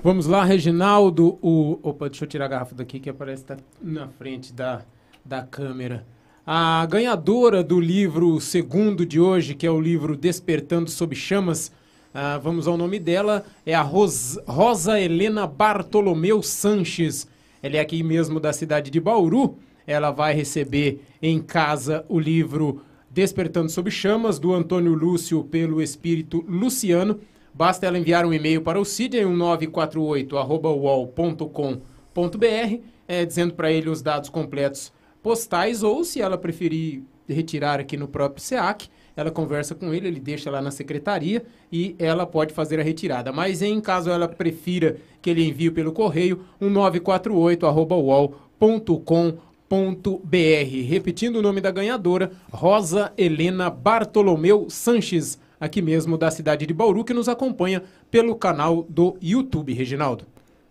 Vamos lá, Reginaldo. O... Opa, deixa eu tirar a garrafa daqui que aparece tá na frente da, da câmera. A ganhadora do livro segundo de hoje, que é o livro Despertando Sob Chamas, ah, vamos ao nome dela, é a Ros Rosa Helena Bartolomeu Sanches. Ela é aqui mesmo da cidade de Bauru. Ela vai receber em casa o livro Despertando Sob Chamas, do Antônio Lúcio, pelo Espírito Luciano. Basta ela enviar um e-mail para o CID em 1948.com.br, é, dizendo para ele os dados completos postais, ou se ela preferir retirar aqui no próprio SEAC, ela conversa com ele, ele deixa lá na secretaria e ela pode fazer a retirada. Mas em caso ela prefira que ele envie pelo correio, um 948@uol.com.br. Repetindo o nome da ganhadora, Rosa Helena Bartolomeu Sanches, aqui mesmo da cidade de Bauru, que nos acompanha pelo canal do YouTube, Reginaldo.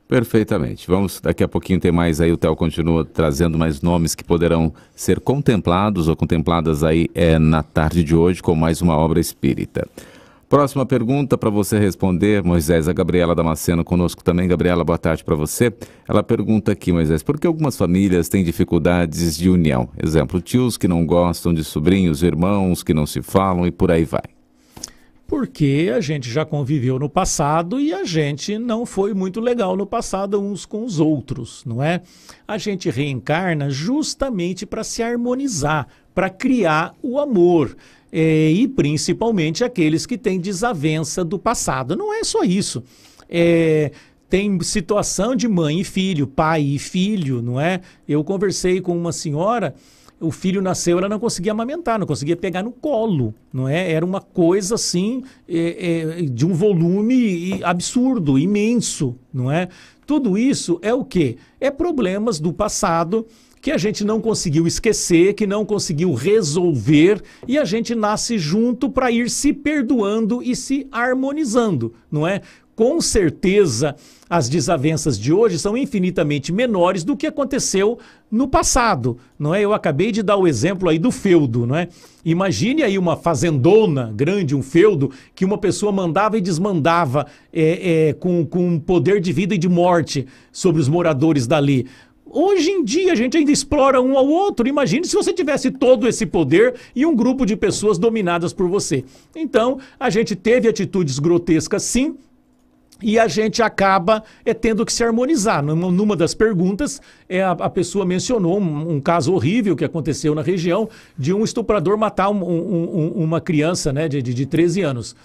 Perfeitamente. Vamos, daqui a pouquinho tem mais aí, o Theo continua trazendo mais nomes que poderão ser contemplados ou contempladas aí é, na tarde de hoje com mais uma obra espírita. Próxima pergunta para você responder, Moisés, a Gabriela Damasceno conosco também. Gabriela, boa tarde para você. Ela pergunta aqui, Moisés, por que algumas famílias têm dificuldades de união? Exemplo, tios que não gostam de sobrinhos, irmãos que não se falam e por aí vai porque a gente já conviveu no passado e a gente não foi muito legal no passado uns com os outros, não é? A gente reencarna justamente para se harmonizar, para criar o amor. É, e principalmente aqueles que têm desavença do passado. Não é só isso. É, tem situação de mãe e filho, pai e filho, não é? Eu conversei com uma senhora o filho nasceu, ela não conseguia amamentar, não conseguia pegar no colo, não é? Era uma coisa assim é, é, de um volume absurdo, imenso, não é? Tudo isso é o quê? É problemas do passado que a gente não conseguiu esquecer, que não conseguiu resolver e a gente nasce junto para ir se perdoando e se harmonizando, não é? Com certeza as desavenças de hoje são infinitamente menores do que aconteceu no passado, não é? Eu acabei de dar o exemplo aí do feudo, não é? Imagine aí uma fazendona grande, um feudo, que uma pessoa mandava e desmandava é, é, com, com poder de vida e de morte sobre os moradores dali. Hoje em dia a gente ainda explora um ao outro. Imagine se você tivesse todo esse poder e um grupo de pessoas dominadas por você. Então, a gente teve atitudes grotescas, sim, e a gente acaba é, tendo que se harmonizar. Numa, numa das perguntas, é, a, a pessoa mencionou um, um, caso horrível que aconteceu na região de um estuprador matar um, um, uma criança né, de, de, de 13 anos.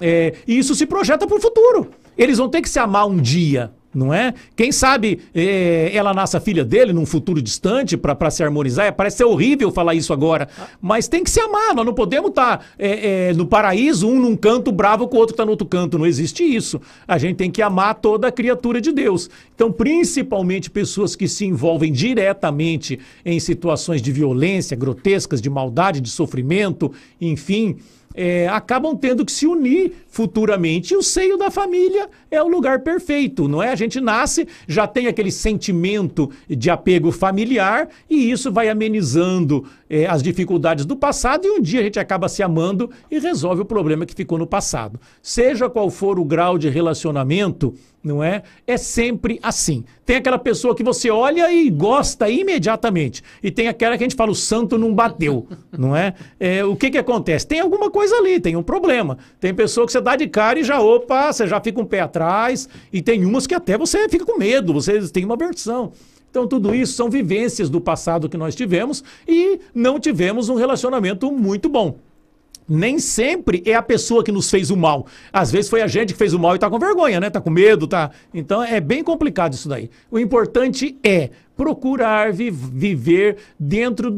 É, e isso se projeta para o futuro. Eles vão ter que se amar um dia não é? Quem sabe é, ela nasce a filha dele num futuro distante para se harmonizar. É, parece ser horrível falar isso agora, mas tem que se amar. Nós não podemos estar tá, é, no paraíso, um num canto bravo com o outro está no outro canto. Não existe isso. A gente tem que amar toda a criatura de Deus. Então, principalmente pessoas que se envolvem diretamente em situações de violência grotescas, de maldade, de sofrimento, enfim é, acabam tendo que se unir futuramente. E o seio da família é o lugar perfeito, não é? A gente nasce, já tem aquele sentimento de apego familiar e isso vai amenizando é, as dificuldades do passado e um dia a gente acaba se amando e resolve o problema que ficou no passado. Seja qual for o grau de relacionamento, não é? É sempre assim. Tem aquela pessoa que você olha e gosta imediatamente. E tem aquela que a gente fala, o santo não bateu, não é? é o que que acontece? Tem alguma coisa ali, tem um problema. Tem pessoa que você dá de cara e já, opa, você já fica um pé atrás. E tem umas que até você fica com medo, você tem uma versão. Então, tudo isso são vivências do passado que nós tivemos e não tivemos um relacionamento muito bom nem sempre é a pessoa que nos fez o mal. Às vezes foi a gente que fez o mal e está com vergonha, né? Tá com medo, tá? Então é bem complicado isso daí. O importante é procurar vi viver dentro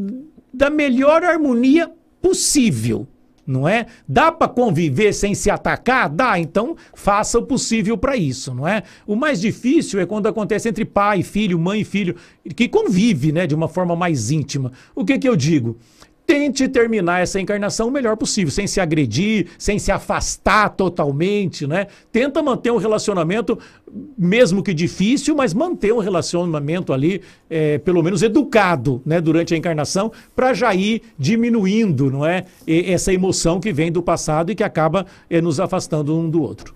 da melhor harmonia possível. Não é? Dá para conviver sem se atacar? Dá, então faça o possível para isso, não é? O mais difícil é quando acontece entre pai, filho, mãe e filho, que convive, né, de uma forma mais íntima. O que que eu digo? Tente terminar essa encarnação o melhor possível, sem se agredir, sem se afastar totalmente, né? Tenta manter um relacionamento, mesmo que difícil, mas manter um relacionamento ali, é, pelo menos educado, né? Durante a encarnação, para já ir diminuindo, não é? E essa emoção que vem do passado e que acaba é, nos afastando um do outro.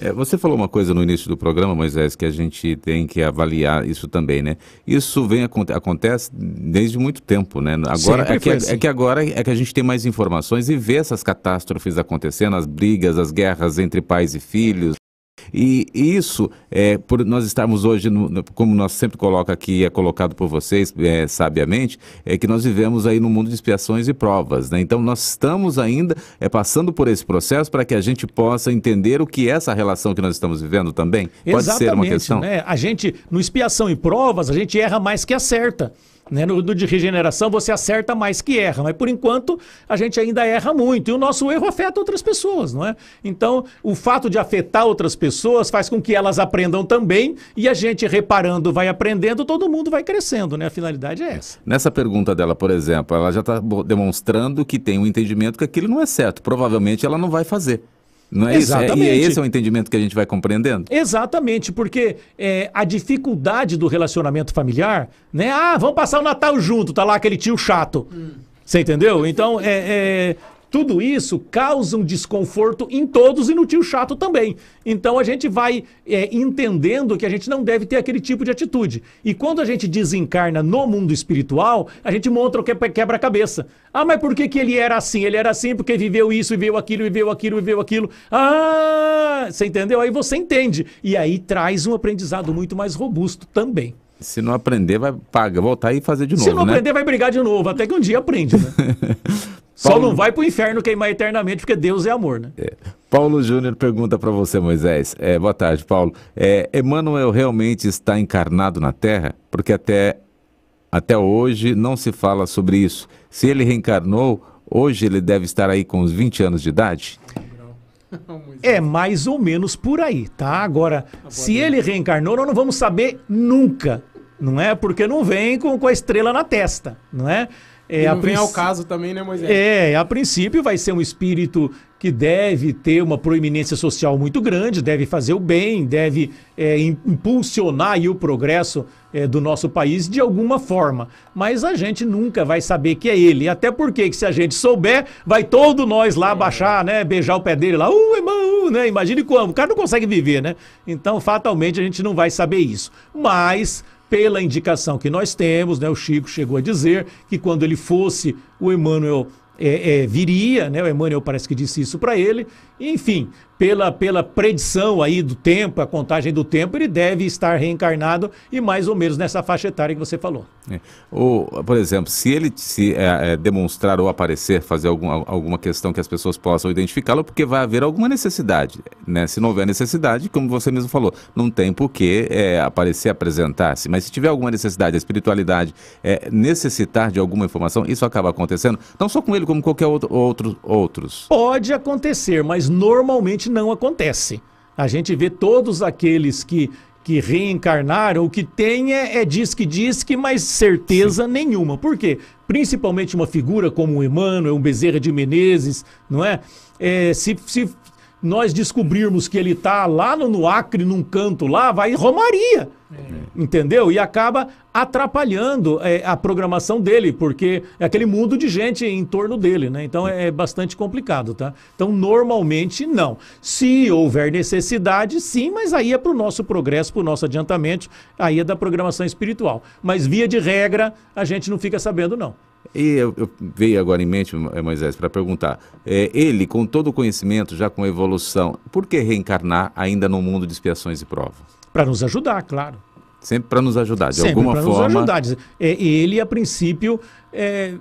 É, você falou uma coisa no início do programa, Moisés, que a gente tem que avaliar isso também, né? Isso vem acontece desde muito tempo, né? Agora é que, assim. é que agora é que a gente tem mais informações e vê essas catástrofes acontecendo, as brigas, as guerras entre pais e filhos, e isso, é, por nós estarmos hoje, no, como nós sempre coloca aqui, é colocado por vocês é, sabiamente, é que nós vivemos aí no mundo de expiações e provas. Né? Então nós estamos ainda é, passando por esse processo para que a gente possa entender o que é essa relação que nós estamos vivendo também. Pode Exatamente, ser uma questão. Né? A gente, no expiação e provas, a gente erra mais que acerta. Né? No, no, de regeneração você acerta mais que erra, mas por enquanto a gente ainda erra muito e o nosso erro afeta outras pessoas, não é? Então o fato de afetar outras pessoas faz com que elas aprendam também e a gente reparando vai aprendendo, todo mundo vai crescendo, né? A finalidade é essa. Nessa pergunta dela, por exemplo, ela já está demonstrando que tem um entendimento que aquilo não é certo. Provavelmente ela não vai fazer. Não é Exatamente. isso? É, e esse é o entendimento que a gente vai compreendendo? Exatamente, porque é, a dificuldade do relacionamento familiar, né? Ah, vamos passar o Natal junto, tá lá aquele tio chato. Hum. Você entendeu? Então, é, é, tudo isso causa um desconforto em todos e no tio chato também. Então a gente vai é, entendendo que a gente não deve ter aquele tipo de atitude. E quando a gente desencarna no mundo espiritual, a gente monta o quebra-cabeça. Ah, mas por que, que ele era assim? Ele era assim porque viveu isso, viveu aquilo, viveu aquilo, viveu aquilo. Ah, você entendeu? Aí você entende. E aí traz um aprendizado muito mais robusto também. Se não aprender, vai pagar, voltar e fazer de novo. Se não né? aprender, vai brigar de novo, até que um dia aprende, né? Só não vai para o inferno queimar eternamente, porque Deus é amor, né? É. Paulo Júnior pergunta para você, Moisés. É, boa tarde, Paulo. É, Emmanuel realmente está encarnado na Terra? Porque até, até hoje não se fala sobre isso. Se ele reencarnou, hoje ele deve estar aí com uns 20 anos de idade? É mais ou menos por aí, tá? Agora, se ele reencarnou, nós não vamos saber nunca, não é? Porque não vem com, com a estrela na testa, não é? É, não vem ao caso também, né, Moisés? É, a princípio vai ser um espírito que deve ter uma proeminência social muito grande, deve fazer o bem, deve é, impulsionar o progresso é, do nosso país de alguma forma. Mas a gente nunca vai saber que é ele. Até porque que se a gente souber, vai todo nós lá baixar, né? Beijar o pé dele lá, uh, irmão, né? Imagine como. O cara não consegue viver, né? Então, fatalmente, a gente não vai saber isso. Mas pela indicação que nós temos, né, o Chico chegou a dizer que quando ele fosse, o Emmanuel é, é, viria, né? O Emmanuel parece que disse isso para ele. Enfim, pela, pela predição aí do tempo, a contagem do tempo, ele deve estar reencarnado e mais ou menos nessa faixa etária que você falou. É. Ou, por exemplo, se ele se é, é, demonstrar ou aparecer, fazer algum, alguma questão que as pessoas possam identificá-lo, porque vai haver alguma necessidade. Né? Se não houver necessidade, como você mesmo falou, não tem por que é, aparecer, apresentar-se. Mas se tiver alguma necessidade, a espiritualidade é, necessitar de alguma informação, isso acaba acontecendo, não só com ele, como qualquer outro, outro outros. Pode acontecer, mas normalmente não acontece. A gente vê todos aqueles que, que reencarnaram, o que tem é, é diz que diz que, mas certeza Sim. nenhuma. Por quê? Principalmente uma figura como o Emmanuel, um Bezerra de Menezes, não é? é se, se nós descobrirmos que ele está lá no, no, Acre, num canto lá, vai romaria. É. Entendeu? E acaba atrapalhando é, a programação dele, porque é aquele mundo de gente em torno dele, né? Então é, é bastante complicado, tá? Então, normalmente, não. Se houver necessidade, sim, mas aí é para o nosso progresso, para o nosso adiantamento, aí é da programação espiritual. Mas, via de regra, a gente não fica sabendo, não. E eu, eu veio agora em mente, Moisés, para perguntar: é, ele, com todo o conhecimento, já com a evolução, por que reencarnar ainda no mundo de expiações e provas? Para nos ajudar, claro. Sempre para nos ajudar, de Sempre alguma forma. Nos ajudar. É, ele, a princípio, é,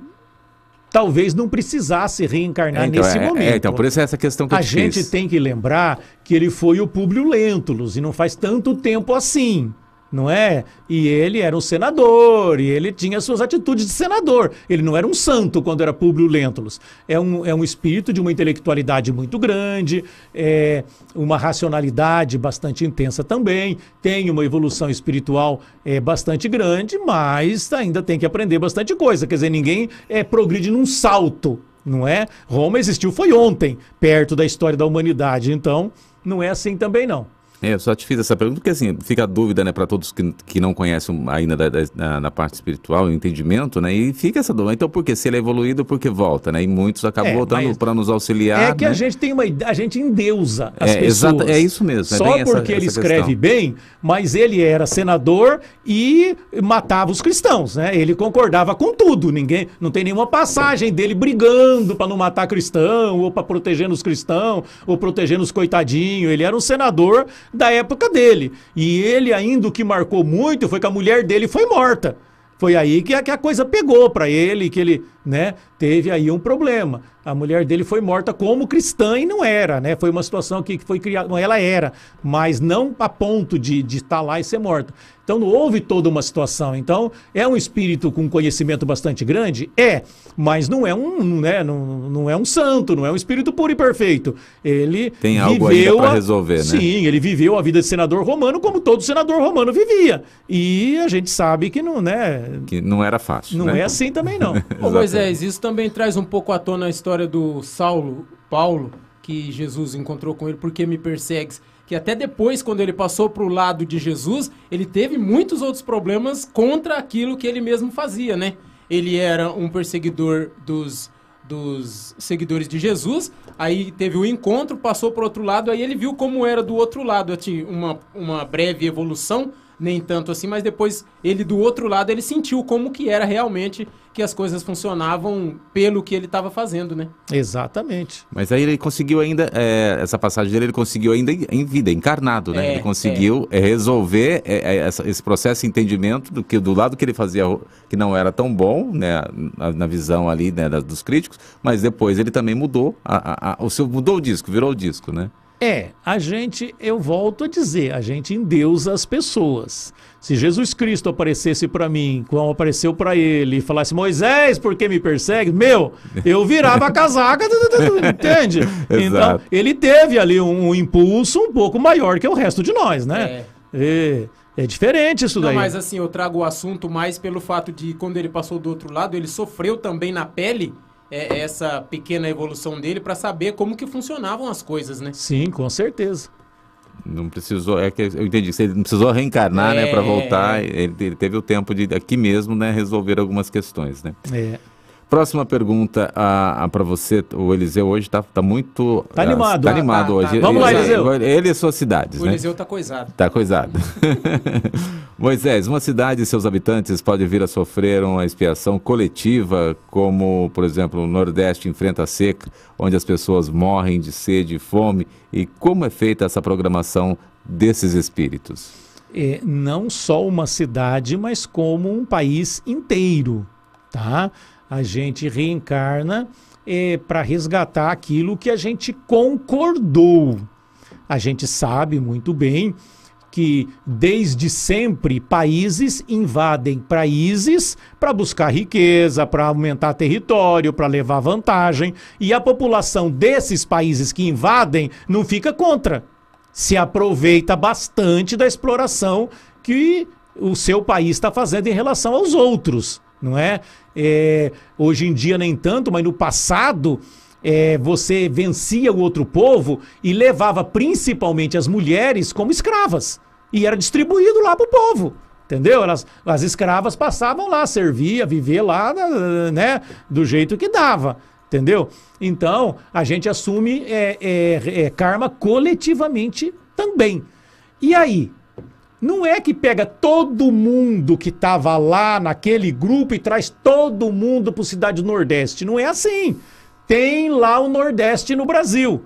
talvez não precisasse reencarnar é, então, nesse é, momento. É, então, por isso é essa questão que eu A gente fiz. tem que lembrar que ele foi o Públio Lentulus e não faz tanto tempo assim não é? E ele era um senador, e ele tinha suas atitudes de senador. Ele não era um santo quando era Públio Lentulus. É um, é um espírito de uma intelectualidade muito grande, é uma racionalidade bastante intensa também, tem uma evolução espiritual é, bastante grande, mas ainda tem que aprender bastante coisa. Quer dizer, ninguém é, progride num salto, não é? Roma existiu foi ontem, perto da história da humanidade, então não é assim também não. É, eu só te fiz essa pergunta porque assim, fica a dúvida, né, para todos que, que não conhecem ainda da, da, na, na, parte espiritual, o entendimento, né, e fica essa dúvida. Então, por que? Se ele é evoluído, por que volta, né? E muitos acabam é, voltando para nos auxiliar. É que né? a gente tem uma a gente endeusa as é, pessoas. Exato, é isso mesmo. Só porque essa, ele essa escreve questão. bem, mas ele era senador e matava os cristãos, né? Ele concordava com tudo. Ninguém, não tem nenhuma passagem dele brigando para não matar cristão, ou para protegendo os cristãos, ou protegendo os coitadinhos. Ele era um senador da época dele. E ele ainda o que marcou muito foi que a mulher dele foi morta. Foi aí que a, que a coisa pegou para ele, que ele né, teve aí um problema. A mulher dele foi morta como cristã e não era, né? Foi uma situação que, foi criada, ela era, mas não a ponto de, de estar lá e ser morta. Então não houve toda uma situação. Então é um espírito com conhecimento bastante grande? É, mas não é um, né, não, não é um santo, não é um espírito puro e perfeito. Ele tem algo ainda para resolver, né? Sim, ele viveu a vida de senador romano como todo senador romano vivia. E a gente sabe que não, né? Que não era fácil. Não né? é assim também não. Ô, Moisés, isso também traz um pouco à tona a história do Saulo, Paulo, que Jesus encontrou com ele, porque me persegues que até depois, quando ele passou para o lado de Jesus, ele teve muitos outros problemas contra aquilo que ele mesmo fazia, né? Ele era um perseguidor dos, dos seguidores de Jesus, aí teve o um encontro, passou para o outro lado, aí ele viu como era do outro lado, tinha uma, uma breve evolução, nem tanto assim, mas depois ele do outro lado ele sentiu como que era realmente que as coisas funcionavam pelo que ele estava fazendo, né? Exatamente. Mas aí ele conseguiu ainda, é, essa passagem dele, ele conseguiu ainda em vida, encarnado, né? É, ele conseguiu é. resolver é, é, esse processo de entendimento do que do lado que ele fazia que não era tão bom, né? Na, na visão ali né, dos críticos, mas depois ele também mudou, a, a, a, o seu mudou o disco, virou o disco, né? É, a gente, eu volto a dizer, a gente endeusa as pessoas. Se Jesus Cristo aparecesse para mim, como apareceu para ele, e falasse, Moisés, por que me persegue? Meu, eu virava a casaca, entende? então, ele teve ali um, um, impulso um pouco maior que o resto de nós, né? É. é diferente isso Não, daí. mas assim, eu trago o assunto mais pelo fato de quando ele passou do outro lado, ele sofreu também na pele é, essa pequena evolução dele para saber como que funcionavam as coisas, né? Sim, com certeza. Não precisou, é que eu entendi, você não precisou reencarnar, né, é, né, para voltar. Ele, ele, teve o tempo de aqui mesmo, né, resolver algumas questões, né? É. Próxima pergunta a, a para você, o Eliseu hoje está tá muito. Tá animado. Tá, tá animado tá, hoje. Tá. Vamos lá, Eliseu. Ele e suas cidades. O né? Eliseu tá coisado. Tá coisado. Moisés, uma cidade e seus habitantes podem vir a sofrer uma expiação coletiva, como, por exemplo, o Nordeste enfrenta a seca, onde as pessoas morrem de sede e fome. E como é feita essa programação desses espíritos? É, não só uma cidade, mas como um país inteiro, tá? A gente reencarna é, para resgatar aquilo que a gente concordou. A gente sabe muito bem que desde sempre países invadem países para buscar riqueza, para aumentar território, para levar vantagem, e a população desses países que invadem não fica contra. Se aproveita bastante da exploração que o seu país está fazendo em relação aos outros não é? é? Hoje em dia nem tanto, mas no passado é, você vencia o outro povo e levava principalmente as mulheres como escravas. E era distribuído lá para o povo. Entendeu? Elas, as escravas passavam lá, servia, viver lá, né? Do jeito que dava. Entendeu? Então, a gente assume é, é, é karma coletivamente também. E aí? Não é que pega todo mundo que estava lá naquele grupo e traz todo mundo para Cidade do Nordeste. Não é assim. Tem lá o Nordeste no Brasil.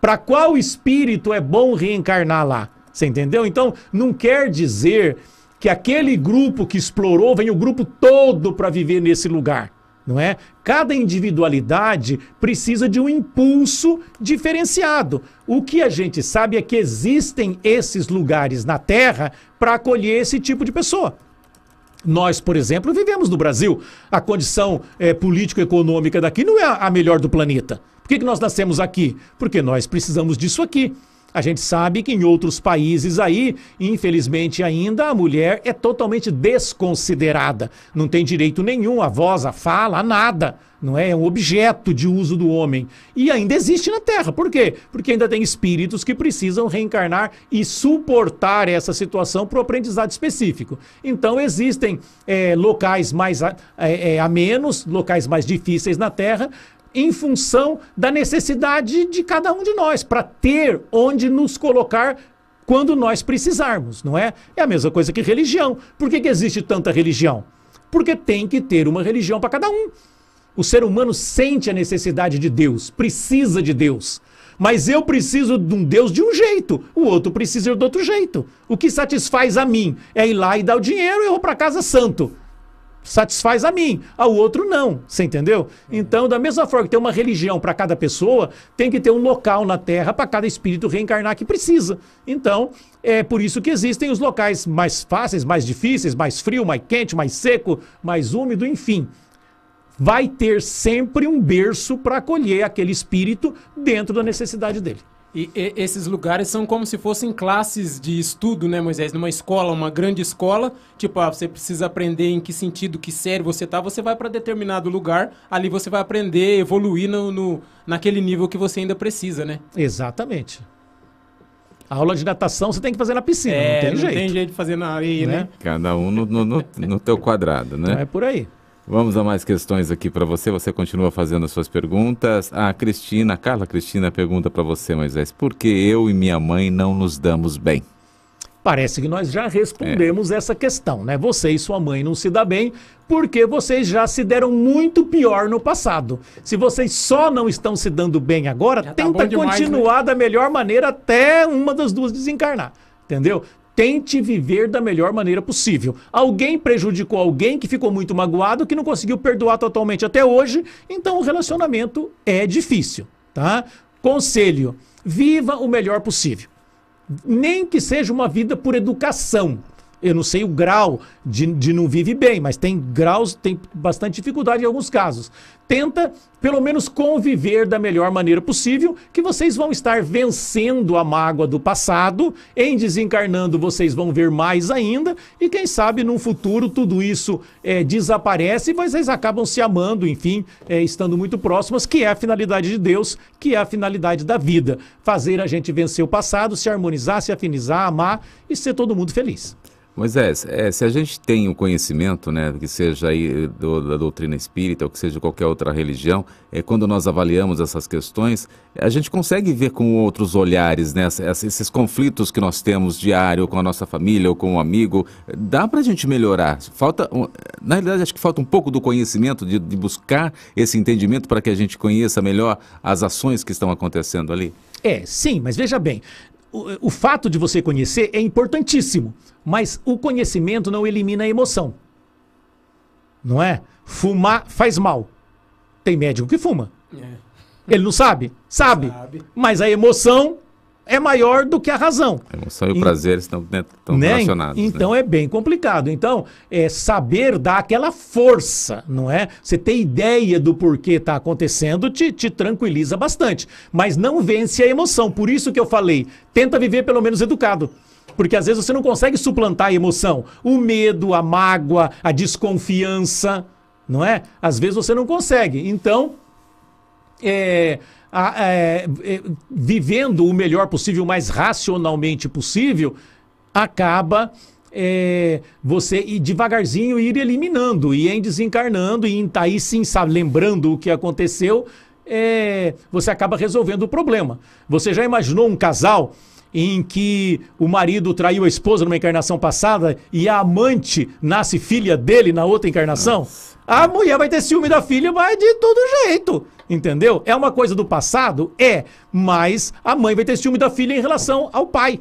Para qual espírito é bom reencarnar lá? Você entendeu? Então, não quer dizer que aquele grupo que explorou vem o grupo todo para viver nesse lugar não é? Cada individualidade precisa de um impulso diferenciado. O que a gente sabe é que existem esses lugares na Terra para acolher esse tipo de pessoa. Nós, por exemplo, vivemos no Brasil. A condição é, político-econômica daqui não é a melhor do planeta. Por que, que nós nascemos aqui? Porque nós precisamos disso aqui. A gente sabe que em outros países aí, infelizmente ainda, a mulher é totalmente desconsiderada. Não tem direito nenhum à voz, à fala, a nada. Não é? é um objeto de uso do homem. E ainda existe na Terra. Por quê? Porque ainda tem espíritos que precisam reencarnar e suportar essa situação para o aprendizado específico. Então existem é, locais mais a, é, a menos, locais mais difíceis na Terra, em função da necessidade de cada um de nós, para ter onde nos colocar quando nós precisarmos, não é? É a mesma coisa que religião. Por que, que existe tanta religião? Porque tem que ter uma religião para cada um. O ser humano sente a necessidade de Deus, precisa de Deus. Mas eu preciso de um Deus de um jeito, o outro precisa de outro jeito. O que satisfaz a mim é ir lá e dar o dinheiro e eu vou para casa santo satisfaz a mim, ao outro não. Você entendeu? Então, da mesma forma que tem uma religião para cada pessoa, tem que ter um local na Terra para cada espírito reencarnar que precisa. Então, é por isso que existem os locais mais fáceis, mais difíceis, mais frio, mais quente, mais seco, mais úmido, enfim. Vai ter sempre um berço para acolher aquele espírito dentro da necessidade dele. E, e, esses lugares são como se fossem classes de estudo, né, Moisés? Numa escola, uma grande escola, tipo, ah, você precisa aprender em que sentido, que série você tá, você vai para determinado lugar, ali você vai aprender, evoluir no, no, naquele nível que você ainda precisa, né? Exatamente. A aula de natação você tem que fazer na piscina, é, não tem não jeito. Não tem jeito de fazer na areia, né? né? Cada um no, no, no, no teu quadrado, né? Não é por aí. Vamos a mais questões aqui para você. Você continua fazendo as suas perguntas. A Cristina, a Carla Cristina pergunta para você, Moisés, por que eu e minha mãe não nos damos bem? Parece que nós já respondemos é. essa questão, né? Você e sua mãe não se dão bem porque vocês já se deram muito pior no passado. Se vocês só não estão se dando bem agora, já tá tenta tá continuar né? da melhor maneira até uma das duas desencarnar. Entendeu? Tente viver da melhor maneira possível. Alguém prejudicou alguém que ficou muito magoado, que não conseguiu perdoar totalmente até hoje, então o relacionamento é difícil, tá? Conselho: viva o melhor possível. Nem que seja uma vida por educação. Eu não sei o grau de, de não vive bem, mas tem graus, tem bastante dificuldade em alguns casos. Tenta, pelo menos, conviver da melhor maneira possível, que vocês vão estar vencendo a mágoa do passado, em desencarnando vocês vão ver mais ainda, e quem sabe num futuro tudo isso é, desaparece e vocês acabam se amando, enfim, é, estando muito próximas, que é a finalidade de Deus, que é a finalidade da vida. Fazer a gente vencer o passado, se harmonizar, se afinizar, amar e ser todo mundo feliz. Moisés, é, se a gente tem o conhecimento, né, que seja aí do, da doutrina espírita ou que seja qualquer outra religião, é, quando nós avaliamos essas questões, a gente consegue ver com outros olhares, né, esses conflitos que nós temos diário com a nossa família ou com um amigo, dá para a gente melhorar. Falta, na realidade, acho que falta um pouco do conhecimento, de, de buscar esse entendimento para que a gente conheça melhor as ações que estão acontecendo ali. É, sim, mas veja bem, o, o fato de você conhecer é importantíssimo, mas o conhecimento não elimina a emoção. Não é? Fumar faz mal. Tem médico que fuma. É. Ele não sabe? Sabe. sabe. Mas a emoção é maior do que a razão. A emoção e o prazer estão, né, estão né? relacionados. Né? Então né? é bem complicado. Então, é saber dar aquela força, não é? Você ter ideia do porquê está acontecendo te, te tranquiliza bastante. Mas não vence a emoção. Por isso que eu falei, tenta viver pelo menos educado. Porque às vezes você não consegue suplantar a emoção. O medo, a mágoa, a desconfiança, não é? Às vezes você não consegue. Então, é, a, é, é, vivendo o melhor possível, o mais racionalmente possível, acaba é, você ir devagarzinho ir eliminando, e em desencarnando, e tá aí sim, sabe, lembrando o que aconteceu, é, você acaba resolvendo o problema. Você já imaginou um casal em que o marido traiu a esposa numa encarnação passada e a amante nasce filha dele na outra encarnação? Nossa. A mulher vai ter ciúme da filha, mas de todo jeito. Entendeu? É uma coisa do passado? É. Mas a mãe vai ter ciúme da filha em relação ao pai.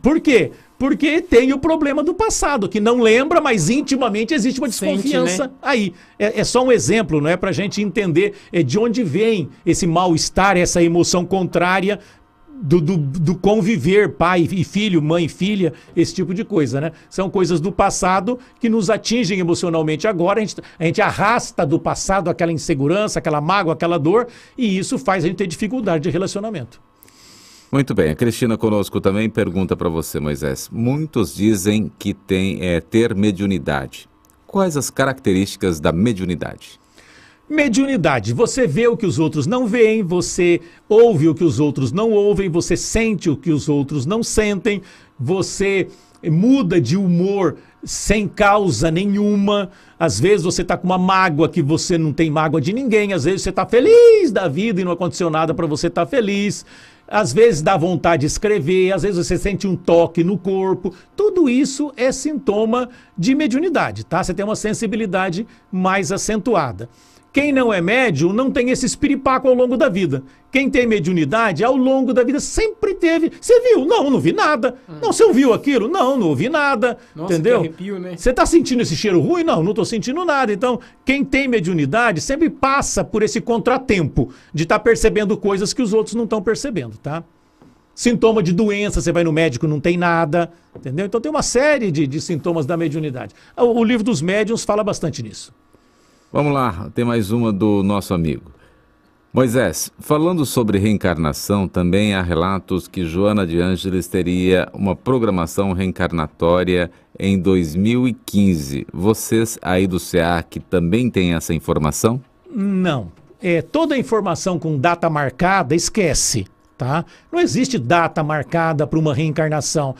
Por quê? Porque tem o problema do passado, que não lembra, mas intimamente existe uma desconfiança Sente, né? aí. É, é, só um exemplo, não é? Pra gente entender é, de onde vem esse mal-estar, essa emoção contrária do, do, do, conviver, pai e filho, mãe e filha, esse tipo de coisa, né? São coisas do passado que nos atingem emocionalmente agora. A gente, a gente arrasta do passado aquela insegurança, aquela mágoa, aquela dor, e isso faz a gente ter dificuldade de relacionamento. Muito bem, a Cristina conosco também pergunta para você, Moisés. Muitos dizem que tem é, ter mediunidade. Quais as características da mediunidade? Mediunidade. Você vê o que os outros não veem, você ouve o que os outros não ouvem, você sente o que os outros não sentem, você muda de humor sem causa nenhuma. Às vezes você está com uma mágoa que você não tem mágoa de ninguém, às vezes você está feliz da vida e não aconteceu nada para você estar tá feliz às vezes dá vontade de escrever, às vezes você sente um toque no corpo. Tudo isso é sintoma de mediunidade, tá? Você tem uma sensibilidade mais acentuada. Quem não é médium não tem esse espiripaco ao longo da vida. Quem tem mediunidade, ao longo da vida, sempre teve. Você viu? Não, não vi nada. Hum. Não, você ouviu aquilo? Não, não ouvi nada. Nossa, entendeu? Arrepio, né? Você está sentindo esse cheiro ruim? Não, não estou sentindo nada. Então, quem tem mediunidade sempre passa por esse contratempo de estar tá percebendo coisas que os outros não estão percebendo, tá? Sintoma de doença, você vai no médico, não tem nada, entendeu? Então tem uma série de, de sintomas da mediunidade. O, o livro dos médiuns fala bastante nisso. Vamos lá, tem mais uma do nosso amigo. Moisés, falando sobre reencarnação, também há relatos que Joana de Ângeles teria uma programação reencarnatória em 2015. Vocês aí do SEAC também têm essa informação? Não. É, toda informação com data marcada, esquece. Tá? Não existe data marcada para uma reencarnação.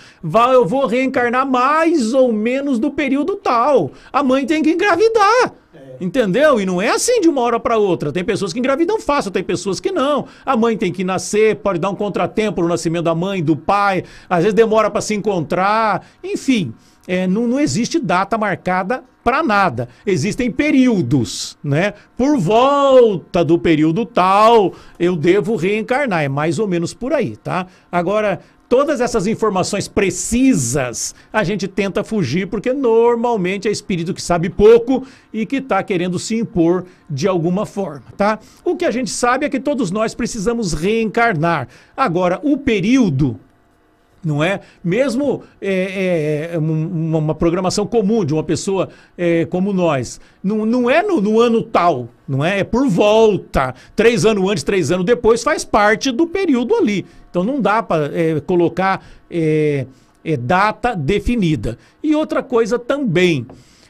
Eu vou reencarnar mais ou menos do período tal. A mãe tem que engravidar. Entendeu? E não é assim de uma hora para outra. Tem pessoas que engravidam fácil, tem pessoas que não. A mãe tem que nascer, pode dar um contratempo no nascimento da mãe, do pai, às vezes demora para se encontrar. Enfim, é, não, não existe data marcada para nada. Existem períodos, né? Por volta do período tal, eu devo reencarnar. É mais ou menos por aí, tá? Agora, todas essas informações precisas a gente tenta fugir porque normalmente é espírito que sabe pouco e que está querendo se impor de alguma forma, tá? O que a gente sabe é que todos nós precisamos reencarnar. Agora, o período não é? Mesmo é, é, é uma, programação comum de uma pessoa é, como nós, não, não é no, no, ano tal, não é? É por volta. Três anos antes, três anos depois, faz parte do período ali. Então não dá para é, colocar é, é, data definida. E outra coisa também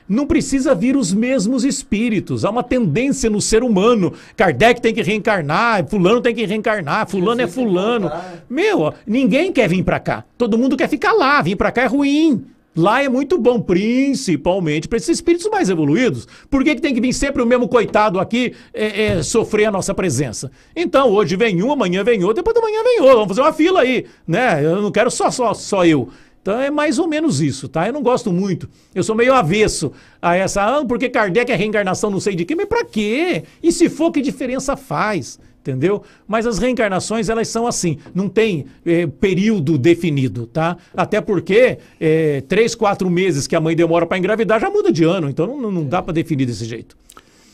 não precisa vir os mesmos espíritos. Há uma tendência no ser humano. Kardec tem que reencarnar, fulano tem que reencarnar, fulano é fulano. Meu, ninguém quer vir para cá. Todo mundo quer ficar lá. Vir para cá é ruim. Lá é muito bom, principalmente para esses espíritos mais evoluídos. Por que, que tem que vir sempre o mesmo coitado aqui é, é, sofrer a nossa presença? Então, hoje vem um, amanhã vem outro, depois da manhã vem outro. Vamos fazer uma fila aí, né? Eu não quero só, só, só eu. Então é mais ou menos isso, tá? Eu não gosto muito. Eu sou meio avesso a essa, ah, porque Kardec é reencarnação não sei de quê, mas para quê? E se for, que diferença faz? Entendeu? Mas as reencarnações, elas são assim, não tem é, período definido, tá? Até porque é, três, quatro meses que a mãe demora para engravidar já muda de ano, então não, não dá para definir desse jeito.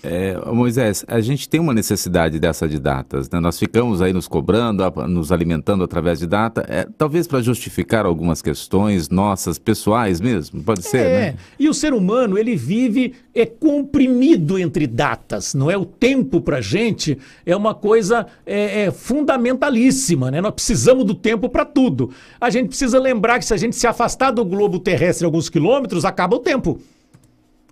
É, Moisés, a gente tem uma necessidade dessa de datas, né? Nós ficamos aí nos cobrando, nos alimentando através de data, é, talvez para justificar algumas questões nossas, pessoais mesmo, pode ser, é. né? E o ser humano, ele vive é comprimido entre datas, não é? O tempo para gente é uma coisa é, é, fundamentalíssima, né? Nós precisamos do tempo para tudo. A gente precisa lembrar que se a gente se afastar do globo terrestre alguns quilômetros, acaba o tempo.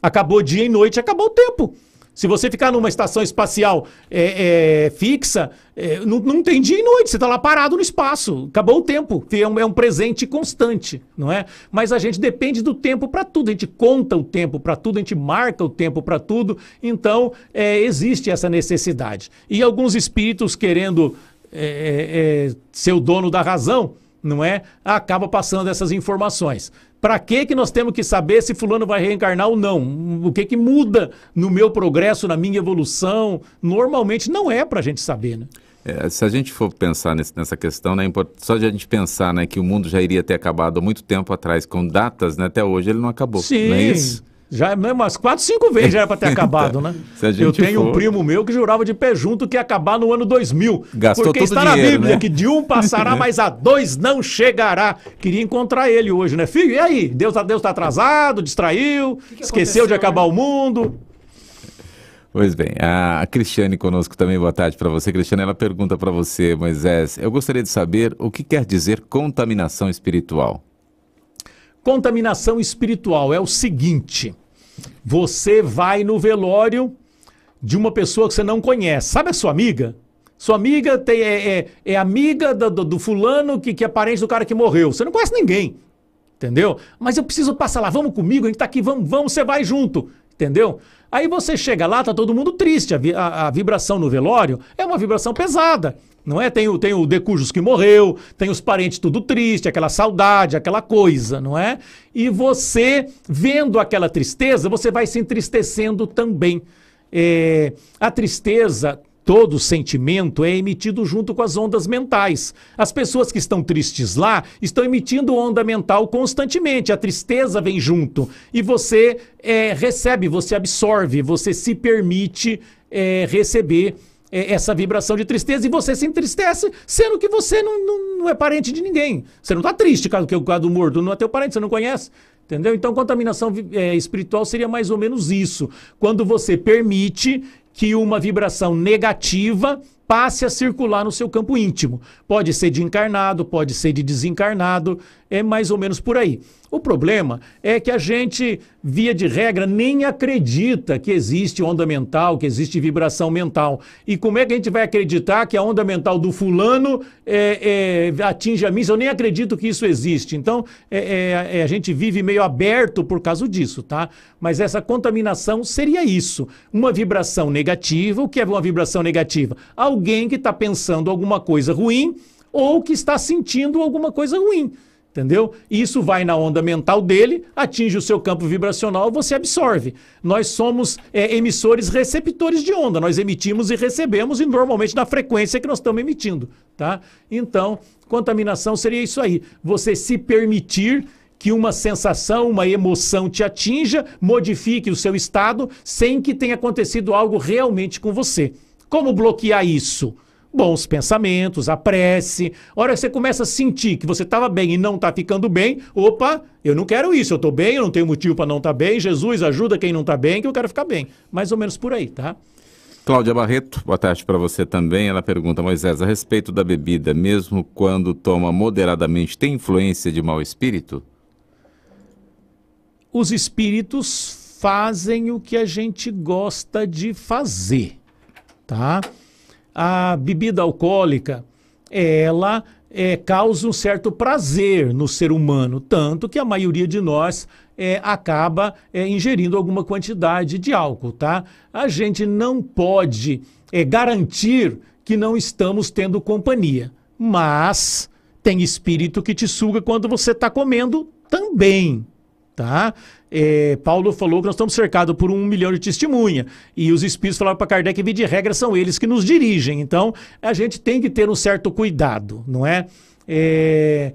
Acabou dia e noite, acabou o tempo. Se você ficar numa estação espacial é, é, fixa, é, não, não, tem dia e noite, você está lá parado no espaço. Acabou o tempo. É um, é um, presente constante, não é? Mas a gente depende do tempo para tudo. A gente conta o tempo para tudo, a gente marca o tempo para tudo. Então, é, existe essa necessidade. E alguns espíritos querendo é, ser o dono da razão, não é? Acaba passando essas informações. Para que que nós temos que saber se fulano vai reencarnar ou não? O que que muda no meu progresso, na minha evolução? Normalmente não é para a gente saber, né? É, se a gente for pensar nesse, nessa questão, né, só de a gente pensar né, que o mundo já iria ter acabado há muito tempo atrás, com datas, né, até hoje ele não acabou. Sim. Não é isso? Já é umas quatro, cinco vezes já era para ter acabado, né? Eu tenho for... um primo meu que jurava de pé junto que ia acabar no ano 2000. Gastou porque todo está dinheiro, na Bíblia né? que de um passará, mas a dois não chegará. Queria encontrar ele hoje, né? Filho, e aí? Deus, Deus tá atrasado, distraiu, que que esqueceu de acabar né? o mundo. Pois bem, a Cristiane conosco também, boa tarde para você. Cristiane, ela pergunta para você, Moisés, eu gostaria de saber o que quer dizer contaminação espiritual. Contaminação espiritual é o seguinte: você vai no velório de uma pessoa que você não conhece. Sabe a sua amiga? Sua amiga tem, é, é, é amiga do, do, do, fulano que, que é parente do cara que morreu. Você não conhece ninguém. Entendeu? Mas eu preciso passar lá. Vamos comigo, a gente tá aqui, vamos, vamos, você vai junto. Entendeu? Aí você chega lá, tá todo mundo triste. A, a, a vibração no velório é uma vibração pesada. Não é? Tem o, tem o Decujos que morreu, tem os parentes tudo triste, aquela saudade, aquela coisa, não é? E você, vendo aquela tristeza, você vai se entristecendo também. É, a tristeza Todo sentimento é emitido junto com as ondas mentais. As pessoas que estão tristes lá estão emitindo onda mental constantemente. A tristeza vem junto. E você é, recebe, você absorve, você se permite é, receber essa vibração de tristeza e você se entristece, sendo que você não, não, não é parente de ninguém. Você não está triste caso que o caso do morto não é teu parente, você não conhece. Entendeu? Então, contaminação é, espiritual seria mais ou menos isso. Quando você permite que uma vibração negativa passe a circular no seu campo íntimo. Pode ser de encarnado, pode ser de desencarnado, é mais ou menos por aí. O problema é que a gente, via de regra, nem acredita que existe onda mental, que existe vibração mental. E como é que a gente vai acreditar que a onda mental do fulano é, é, atinge a mim? Eu nem acredito que isso existe. Então, é, é, é, a gente vive meio aberto por causa disso, tá? Mas essa contaminação seria isso. Uma vibração negativa. O que é uma vibração negativa? Alguém que está pensando alguma coisa ruim ou que está sentindo alguma coisa ruim entendeu? Isso vai na onda mental dele, atinge o seu campo vibracional, você absorve. Nós somos é, emissores receptores de onda, nós emitimos e recebemos, e normalmente na frequência que nós estamos emitindo, tá? Então, contaminação seria isso aí, você se permitir que uma sensação, uma emoção te atinja, modifique o seu estado, sem que tenha acontecido algo realmente com você. Como bloquear isso? bons pensamentos, a prece. A hora que você começa a sentir que você estava bem e não está ficando bem, opa, eu não quero isso, eu estou bem, eu não tenho motivo para não estar tá bem, Jesus ajuda quem não está bem, que eu quero ficar bem. Mais ou menos por aí, tá? Cláudia Barreto, boa tarde para você também. Ela pergunta, Moisés, a respeito da bebida, mesmo quando toma moderadamente, tem influência de mau espírito? Os espíritos fazem o que a gente gosta de fazer, tá? a bebida alcoólica, ela é, causa um certo prazer no ser humano, tanto que a maioria de nós é, acaba é, ingerindo alguma quantidade de álcool, tá? A gente não pode é, garantir que não estamos tendo companhia, mas tem espírito que te suga quando você está comendo também, tá? É, Paulo falou que nós estamos cercados por um milhão de testemunha. E os espíritos falaram para Kardec que, de regra, são eles que nos dirigem. Então, a gente tem que ter um certo cuidado, não é? é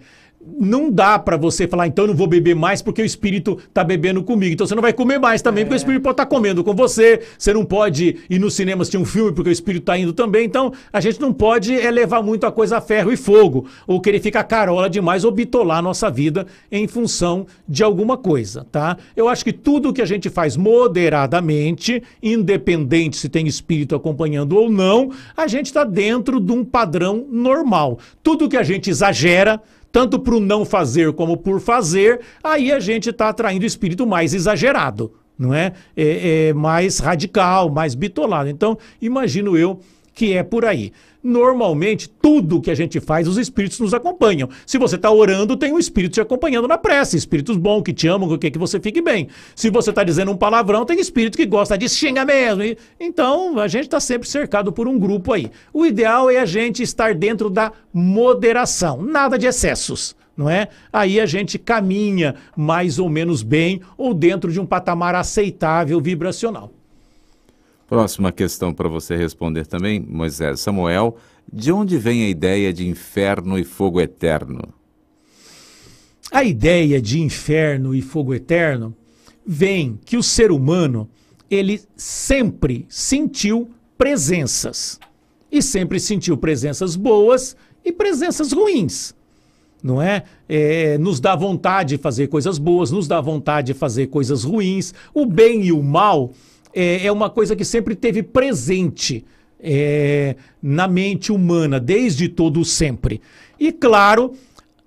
não dá para você falar, então eu não vou beber mais porque o espírito tá bebendo comigo. Então você não vai comer mais também, é. porque o espírito pode estar tá comendo com você. Você não pode ir no cinema assistir um filme porque o espírito tá indo também. Então a gente não pode é, levar muito a coisa a ferro e fogo, ou querer ficar carola demais ou bitolar a nossa vida em função de alguma coisa, tá? Eu acho que tudo que a gente faz moderadamente, independente se tem espírito acompanhando ou não, a gente está dentro de um padrão normal. Tudo que a gente exagera, tanto para o não fazer como por fazer, aí a gente está atraindo o espírito mais exagerado, não é? é? é? mais radical, mais bitolado. Então, imagino eu que é por aí. Normalmente, tudo que a gente faz, os espíritos nos acompanham. Se você está orando, tem um espírito te acompanhando na prece. Espíritos bons que te amam, que que você fique bem. Se você está dizendo um palavrão, tem espírito que gosta de xinga mesmo. Então, a gente está sempre cercado por um grupo aí. O ideal é a gente estar dentro da moderação, nada de excessos não é? Aí a gente caminha mais ou menos bem ou dentro de um patamar aceitável vibracional. Próxima questão para você responder também, Moisés Samuel. De onde vem a ideia de inferno e fogo eterno? A ideia de inferno e fogo eterno vem que o ser humano ele sempre sentiu presenças e sempre sentiu presenças boas e presenças ruins não é? é? Nos dá vontade de fazer coisas boas, nos dá vontade de fazer coisas ruins. O bem e o mal é, é uma coisa que sempre teve presente é, na mente humana, desde todo sempre. E, claro,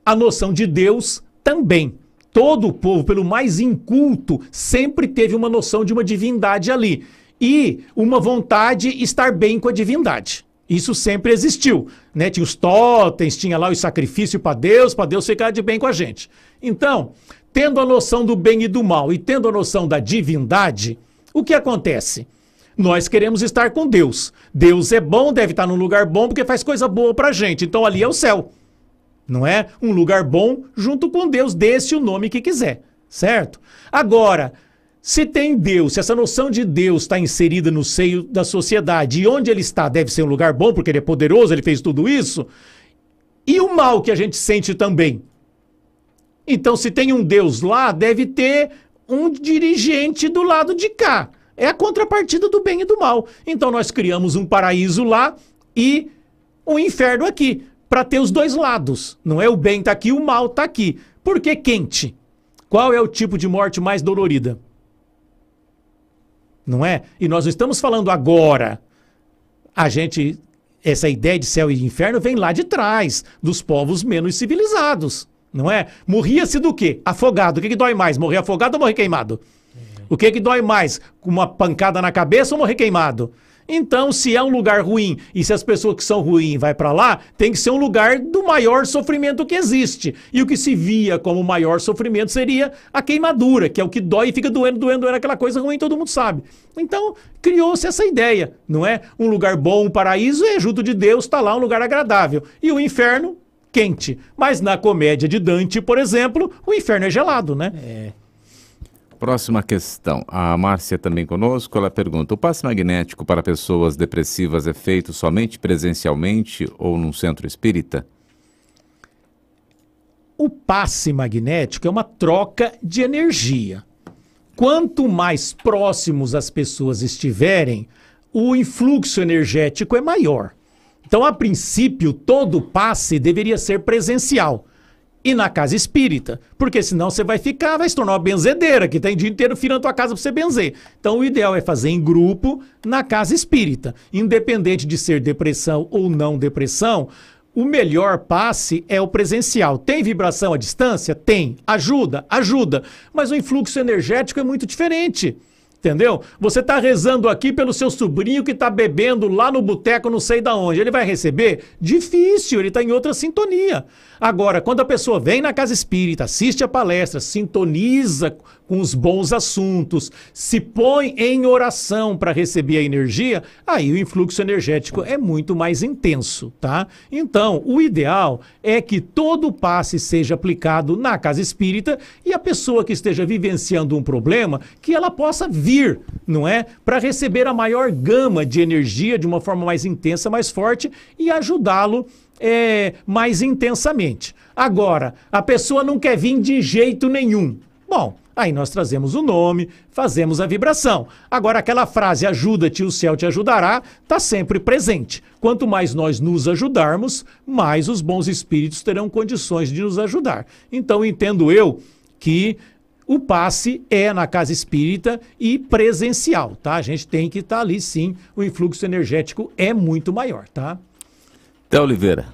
a noção de Deus também. Todo o povo, pelo mais inculto, sempre teve uma noção de uma divindade ali. E uma vontade de estar bem com a divindade. Isso sempre existiu, né? Tinha os totens, tinha lá o sacrifício para Deus, para Deus ficar de bem com a gente. Então, tendo a noção do bem e do mal e tendo a noção da divindade, o que acontece? Nós queremos estar com Deus. Deus é bom, deve estar num lugar bom porque faz coisa boa pra gente. Então ali é o céu. Não é? Um lugar bom junto com Deus, desse o nome que quiser, certo? Agora, se tem Deus, se essa noção de Deus está inserida no seio da sociedade e onde ele está deve ser um lugar bom porque ele é poderoso, ele fez tudo isso, e o mal que a gente sente também. Então, se tem um Deus lá, deve ter um dirigente do lado de cá. É a contrapartida do bem e do mal. Então, nós criamos um paraíso lá e um inferno aqui, para ter os dois lados. Não é o bem está aqui, o mal está aqui. Por que quente? Qual é o tipo de morte mais dolorida? não é? E nós não estamos falando agora. A gente, essa ideia de céu e inferno vem lá de trás, dos povos menos civilizados, não é? Morria-se do quê? Afogado. O que, que dói mais? Morrer afogado ou morrer queimado? O que, que dói mais? Com uma pancada na cabeça ou morrer queimado? Então, se é um lugar ruim e se as pessoas que são ruins vai para lá, tem que ser um lugar do maior sofrimento que existe. E o que se via como maior sofrimento seria a queimadura, que é o que dói e fica doendo, doendo, doendo, aquela coisa ruim, todo mundo sabe. Então, criou-se essa ideia, não é? Um lugar bom, um paraíso, é junto de Deus, está lá um lugar agradável. E o inferno, quente. Mas na comédia de Dante, por exemplo, o inferno é gelado, né? É. Próxima questão. A Márcia também conosco. Ela pergunta: o passe magnético para pessoas depressivas é feito somente presencialmente ou num centro espírita? O passe magnético é uma troca de energia. Quanto mais próximos as pessoas estiverem, o influxo energético é maior. Então, a princípio, todo passe deveria ser presencial e na casa espírita. Porque senão você vai ficar, vai se tornar uma benzedeira, que tem o dia inteiro na tua casa para você benzer. Então o ideal é fazer em grupo na casa espírita. Independente de ser depressão ou não depressão, o melhor passe é o presencial. Tem vibração à distância? Tem. Ajuda? Ajuda. Mas o influxo energético é muito diferente. Entendeu? Você está rezando aqui pelo seu sobrinho que está bebendo lá no boteco, não sei da onde. Ele vai receber? Difícil, ele está em outra sintonia. Agora, quando a pessoa vem na casa espírita, assiste a palestra, sintoniza com os bons assuntos, se põe em oração para receber a energia, aí o influxo energético é muito mais intenso, tá? Então, o ideal é que todo passe seja aplicado na casa espírita e a pessoa que esteja vivenciando um problema, que ela possa vir, não é? Para receber a maior gama de energia de uma forma mais intensa, mais forte e ajudá-lo é, mais intensamente. Agora, a pessoa não quer vir de jeito nenhum. Bom, aí nós trazemos o nome, fazemos a vibração. Agora, aquela frase ajuda-te, o céu te ajudará, está sempre presente. Quanto mais nós nos ajudarmos, mais os bons espíritos terão condições de nos ajudar. Então, entendo eu que o passe é na casa espírita e presencial, tá? A gente tem que estar tá ali sim, o influxo energético é muito maior, tá? Té Oliveira.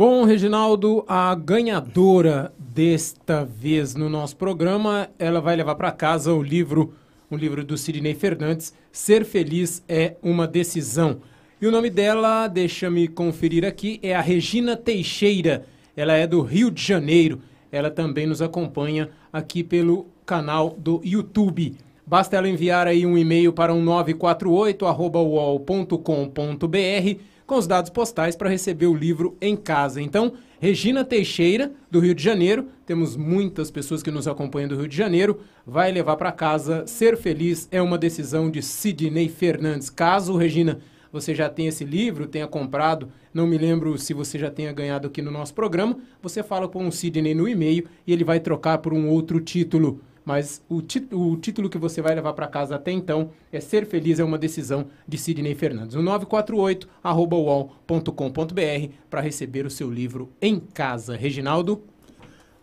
Bom, Reginaldo, a ganhadora desta vez no nosso programa, ela vai levar para casa o livro, um livro do Sidney Fernandes, Ser Feliz é uma Decisão. E o nome dela, deixa-me conferir aqui, é a Regina Teixeira. Ela é do Rio de Janeiro. Ela também nos acompanha aqui pelo canal do YouTube. Basta ela enviar aí um e-mail para um 948@uol.com.br com os dados postais para receber o livro em casa. Então, Regina Teixeira, do Rio de Janeiro, temos muitas pessoas que nos acompanham do Rio de Janeiro, vai levar para casa. Ser feliz é uma decisão de Sidney Fernandes. Caso, Regina, você já tenha esse livro, tenha comprado, não me lembro se você já tenha ganhado aqui no nosso programa, você fala com o Sidney no e-mail e ele vai trocar por um outro título mas o, o título que você vai levar para casa até então é Ser Feliz é uma Decisão, de Sidney Fernandes. O 948-uol.com.br para receber o seu livro em casa. Reginaldo?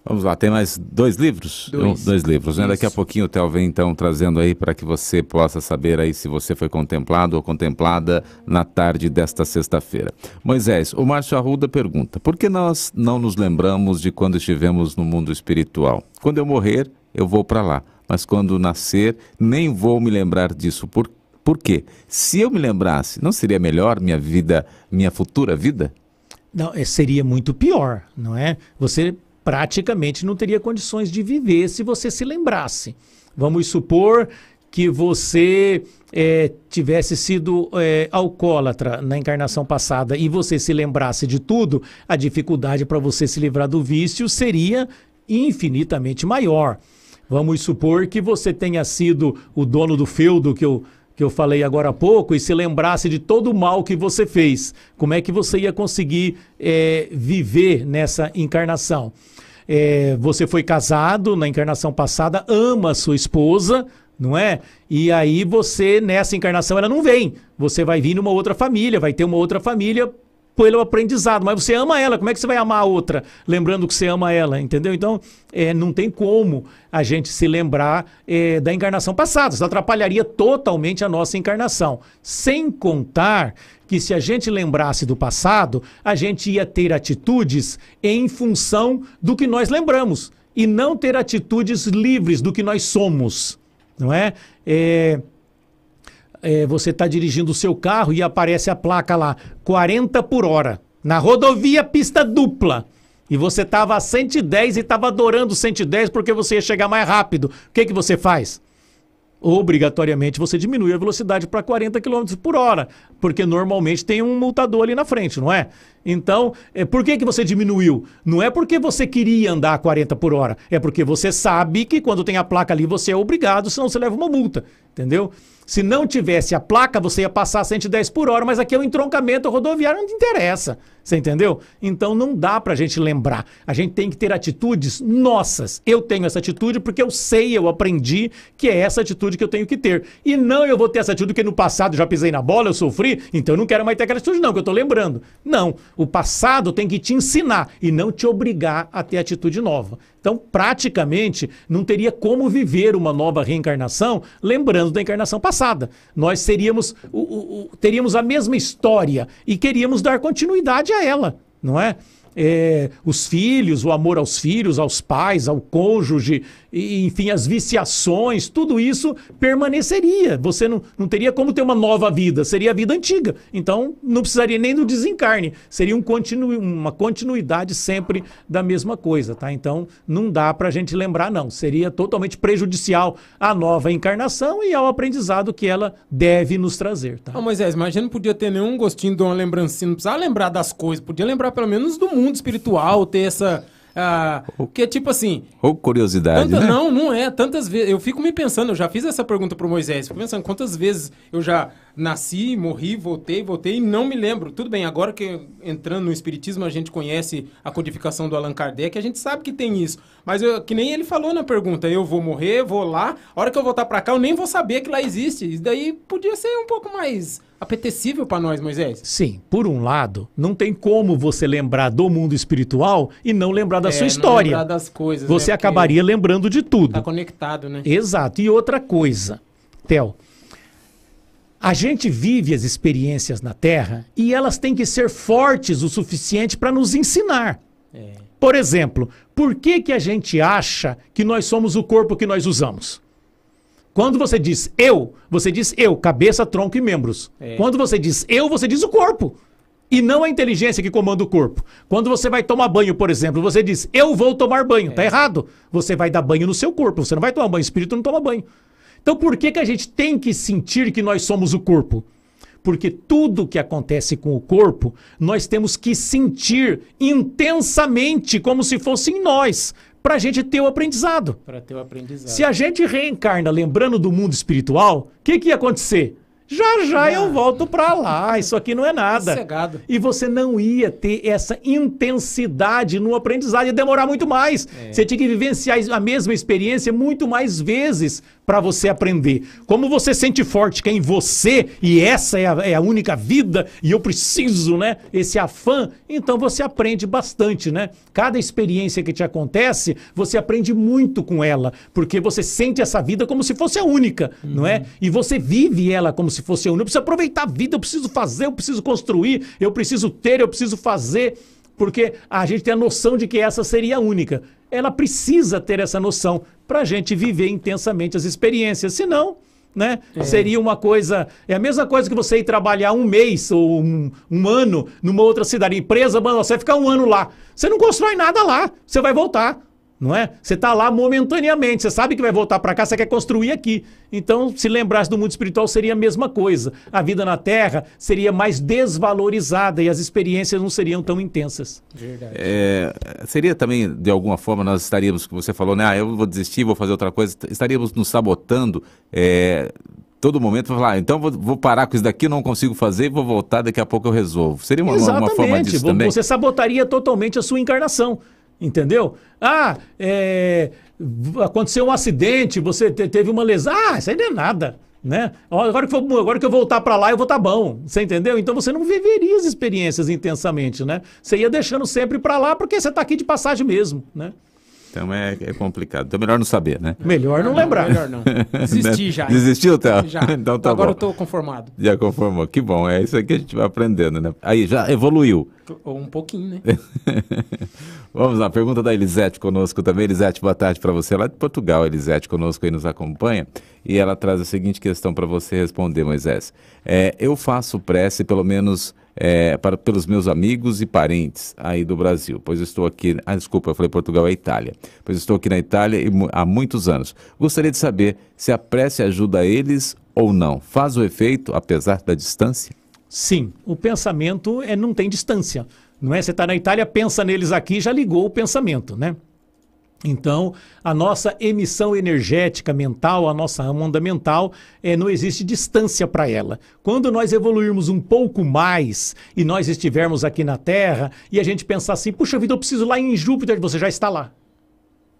Vamos lá, tem mais dois livros? Dois. Um, dois livros, né? Daqui a pouquinho o Theo vem então trazendo aí para que você possa saber aí se você foi contemplado ou contemplada na tarde desta sexta-feira. Moisés, o Márcio Arruda pergunta: por que nós não nos lembramos de quando estivemos no mundo espiritual? Quando eu morrer, eu vou para lá, mas quando nascer, nem vou me lembrar disso. Por, por quê? Se eu me lembrasse, não seria melhor minha vida, minha futura vida? Não, é, seria muito pior, não é? Você praticamente não teria condições de viver se você se lembrasse. Vamos supor que você é, tivesse sido é, alcoólatra na encarnação passada e você se lembrasse de tudo, a dificuldade para você se livrar do vício seria infinitamente maior. Vamos supor que você tenha sido o dono do feudo que eu, que eu falei agora há pouco e se lembrasse de todo o mal que você fez. Como é que você ia conseguir é, viver nessa encarnação? É, você foi casado na encarnação passada, ama sua esposa, não é? E aí você, nessa encarnação, ela não vem. Você vai vir numa outra família, vai ter uma outra família pelo aprendizado, mas você ama ela, como é que você vai amar a outra, lembrando que você ama ela, entendeu? Então, é, não tem como a gente se lembrar é, da encarnação passada, isso atrapalharia totalmente a nossa encarnação. Sem contar que se a gente lembrasse do passado, a gente ia ter atitudes em função do que nós lembramos, e não ter atitudes livres do que nós somos, não é? É, é, você está dirigindo o seu carro e aparece a placa lá, 40 por hora, na rodovia pista dupla. E você estava a 110 e estava adorando 110 porque você ia chegar mais rápido. O que, que você faz? Obrigatoriamente você diminui a velocidade para 40 km por hora, porque normalmente tem um multador ali na frente, não é? Então, é, por que, que você diminuiu? Não é porque você queria andar a 40 por hora, é porque você sabe que quando tem a placa ali você é obrigado, senão você leva uma multa, entendeu? Se não tivesse a placa, você ia passar 110 por hora, mas aqui é um entroncamento rodoviário, não te interessa. Você entendeu? Então não dá pra gente lembrar. A gente tem que ter atitudes nossas. Eu tenho essa atitude porque eu sei, eu aprendi que é essa atitude que eu tenho que ter. E não eu vou ter essa atitude porque no passado já pisei na bola, eu sofri, então eu não quero mais ter aquela atitude, não, que eu tô lembrando. Não. O passado tem que te ensinar e não te obrigar a ter atitude nova. Então, praticamente, não teria como viver uma nova reencarnação lembrando da encarnação passada. Nós seríamos, o, o, o, teríamos a mesma história e queríamos dar continuidade a ela, não é? É, os filhos, o amor aos filhos, aos pais, ao cônjuge, e, enfim, as viciações, tudo isso permaneceria. Você não, não teria como ter uma nova vida, seria a vida antiga. Então, não precisaria nem do desencarne, seria um continu, uma continuidade sempre da mesma coisa, tá? Então, não dá para a gente lembrar, não. Seria totalmente prejudicial à nova encarnação e ao aprendizado que ela deve nos trazer, tá? Ô Moisés, mas a gente não podia ter nenhum gostinho de uma lembrancinha, não precisava lembrar das coisas, podia lembrar pelo menos do mundo espiritual, ter essa. Ah, que tipo assim. Ou curiosidade, tanta- né? Não, não é. Tantas vezes. Eu fico me pensando, eu já fiz essa pergunta pro Moisés. Fico pensando quantas vezes eu já nasci, morri, voltei, voltei e não me lembro. Tudo bem, agora que entrando no Espiritismo a gente conhece a codificação do Allan Kardec, a gente sabe que tem isso. Mas eu- que nem ele falou na pergunta, eu vou morrer, vou lá, a hora que eu voltar pra cá eu nem vou saber que lá existe. Isso daí podia ser um pouco mais apetecível pra nós, Moisés. Sim, por um lado, não tem como você lembrar do mundo espiritual e não lembrar da É, sua não história. lembrar das coisas, Você né? Acabaria lembrando de tudo. Tá conectado, né? Exato. E outra coisa, Theo. A gente vive as experiências na Terra e elas têm que ser fortes o suficiente para nos ensinar. É. Por exemplo, por que, que a gente acha que nós somos o corpo que nós usamos? Quando você diz eu, você diz eu, cabeça, tronco e membros. É. Quando você diz eu, você diz o corpo. E não a inteligência que comanda o corpo. Quando você vai tomar banho, por exemplo, você diz eu vou tomar banho. Tá errado. Você vai dar banho no seu corpo. Você não vai tomar banho. O espírito não toma banho. Então por que, que a gente tem que sentir que nós somos o corpo? Porque tudo que acontece com o corpo, nós temos que sentir intensamente, como se fosse em nós, para a gente ter o aprendizado. Pra ter o aprendizado. Se a gente reencarna lembrando do mundo espiritual, o que, que ia acontecer? Já já eu volto para lá. Isso aqui não é nada. Sossegado. E você não ia ter essa intensidade no aprendizado, ia demorar muito mais. Você tinha que vivenciar a mesma experiência muito mais vezes para você aprender. Como você sente forte que é em você e essa é a, é a única vida e eu preciso, né? Esse afã, então você aprende bastante, né? Cada experiência que te acontece, você aprende muito com ela, porque você sente essa vida como se fosse a única, não é? E você vive ela como se fosse a única. Eu preciso aproveitar a vida, eu preciso fazer, eu preciso construir, eu preciso ter, eu preciso fazer porque a gente tem a noção de que essa seria a única. Ela precisa ter essa noção para a gente viver intensamente as experiências. Senão, né, seria uma coisa. É a mesma coisa que você ir trabalhar um mês ou um, um ano numa outra cidade. Empresa, você vai ficar um ano lá. Você não constrói nada lá. Você vai voltar. Não é? Você está lá momentaneamente, você sabe que vai voltar para cá, você quer construir aqui. Então, se lembrasse do mundo espiritual, seria a mesma coisa. A vida na Terra seria mais desvalorizada e as experiências não seriam tão intensas. Verdade. É, seria também, de alguma forma, nós estaríamos, que você falou, né? Ah, eu vou desistir, vou fazer outra coisa, estaríamos nos sabotando. É, todo momento falar, ah, então vou, vou, parar com isso daqui, não consigo fazer, vou voltar, daqui a pouco eu resolvo. Seria uma, uma forma disso também? Você sabotaria totalmente a sua encarnação. Entendeu? Ah, é, aconteceu um acidente, você te, teve uma lesão. Ah, isso aí não é nada. Né? Agora, que eu, agora que eu voltar para lá, eu vou estar tá bom. Você entendeu? Então você não viveria as experiências intensamente, né? Você ia deixando sempre para lá porque você está aqui de passagem mesmo, né? Então é, é, complicado. Então melhor não saber, né? Melhor não, não lembrar. Melhor não. Desisti já. Desistiu, Théo? Já. então tá Agora bom. eu tô conformado. Já conformou. Que bom. É isso aí que a gente vai aprendendo, né? Aí, já evoluiu. Ou um pouquinho, né? Vamos lá, pergunta da Elisete conosco também. Elisete, boa tarde para você. Lá de Portugal, Elisete conosco aí nos acompanha. E ela traz a seguinte questão para você responder, Moisés. É, eu faço prece pelo menos é, para, pelos meus amigos e parentes aí do Brasil, pois estou aqui. Ah, desculpa, eu falei Portugal é Itália. Pois estou aqui na Itália e, há muitos anos. Gostaria de saber se a prece ajuda eles ou não. Faz o efeito apesar da distância? Sim, o pensamento é, não tem distância. Não é? Você está na Itália, pensa neles aqui, já ligou o pensamento, né? Então, a nossa emissão energética mental, a nossa onda mental, é, não existe distância para ela. Quando nós evoluirmos um pouco mais e nós estivermos aqui na Terra e a gente pensar assim, puxa vida, eu preciso lá em Júpiter, você já está lá.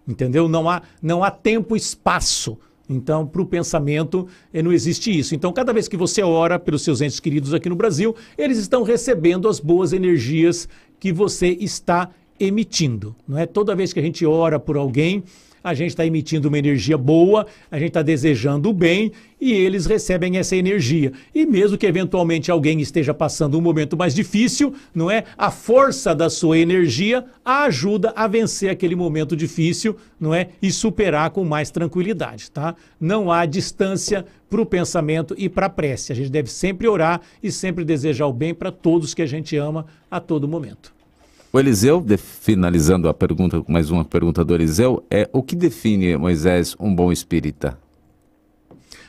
Entendeu? Não há, não há tempo e espaço. Então, para o pensamento, eh, não existe isso. Então, cada vez que você ora pelos seus entes queridos aqui no Brasil, eles estão recebendo as boas energias que você está emitindo. Não é toda vez que a gente ora por alguém, a gente está emitindo uma energia boa, a gente está desejando o bem e eles recebem essa energia. E mesmo que eventualmente alguém esteja passando um momento mais difícil, não é? A força da sua energia a ajuda a vencer aquele momento difícil, não é? E superar com mais tranquilidade, tá? Não há distância para o pensamento e para a prece. A gente deve sempre orar e sempre desejar o bem para todos que a gente ama a todo momento. O Eliseu, finalizando a pergunta, mais uma pergunta do Eliseu, é o que define, Moisés, um bom espírita?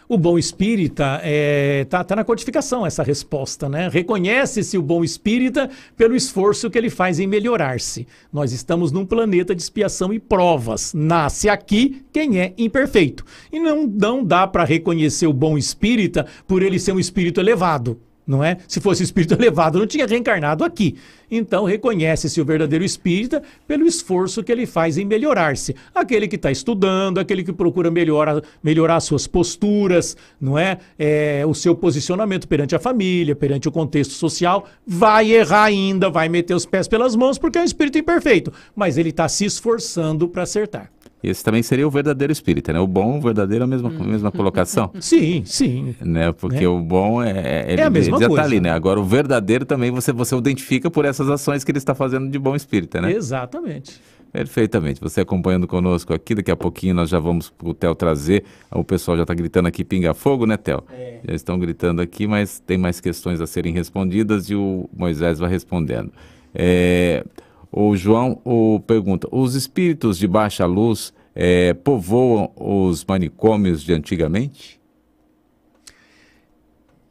O bom espírita está é, tá, tá na codificação essa resposta, né? Reconhece-se o bom espírita pelo esforço que ele faz em melhorar-se. Nós estamos num planeta de expiação e provas. Nasce aqui quem é imperfeito. E não, não dá para reconhecer o bom espírita por ele ser um espírito elevado não é? Se fosse espírito elevado, não tinha reencarnado aqui. Então, reconhece-se o verdadeiro espírita pelo esforço que ele faz em melhorar-se. Aquele que está estudando, aquele que procura melhorar, melhorar suas posturas, não é? é? O seu posicionamento perante a família, perante o contexto social, vai errar ainda, vai meter os pés pelas mãos, porque é um espírito imperfeito. Mas ele está se esforçando para acertar. Esse também seria o verdadeiro espírita, né? O bom, o verdadeiro, a mesma, a mesma colocação. Sim, sim. Né? Porque né? o bom é, é, ele, é a mesma ele já está ali, né? Agora, o verdadeiro também você, você identifica por essas ações que ele está fazendo de bom espírita, né? Exatamente. Perfeitamente. Você acompanhando conosco aqui, daqui a pouquinho nós já vamos para o Theo trazer. O pessoal já está gritando aqui pinga fogo, né, Theo? É. Já estão gritando aqui, mas tem mais questões a serem respondidas e o Moisés vai respondendo. É... O João o pergunta: os espíritos de baixa luz é, povoam os manicômios de antigamente?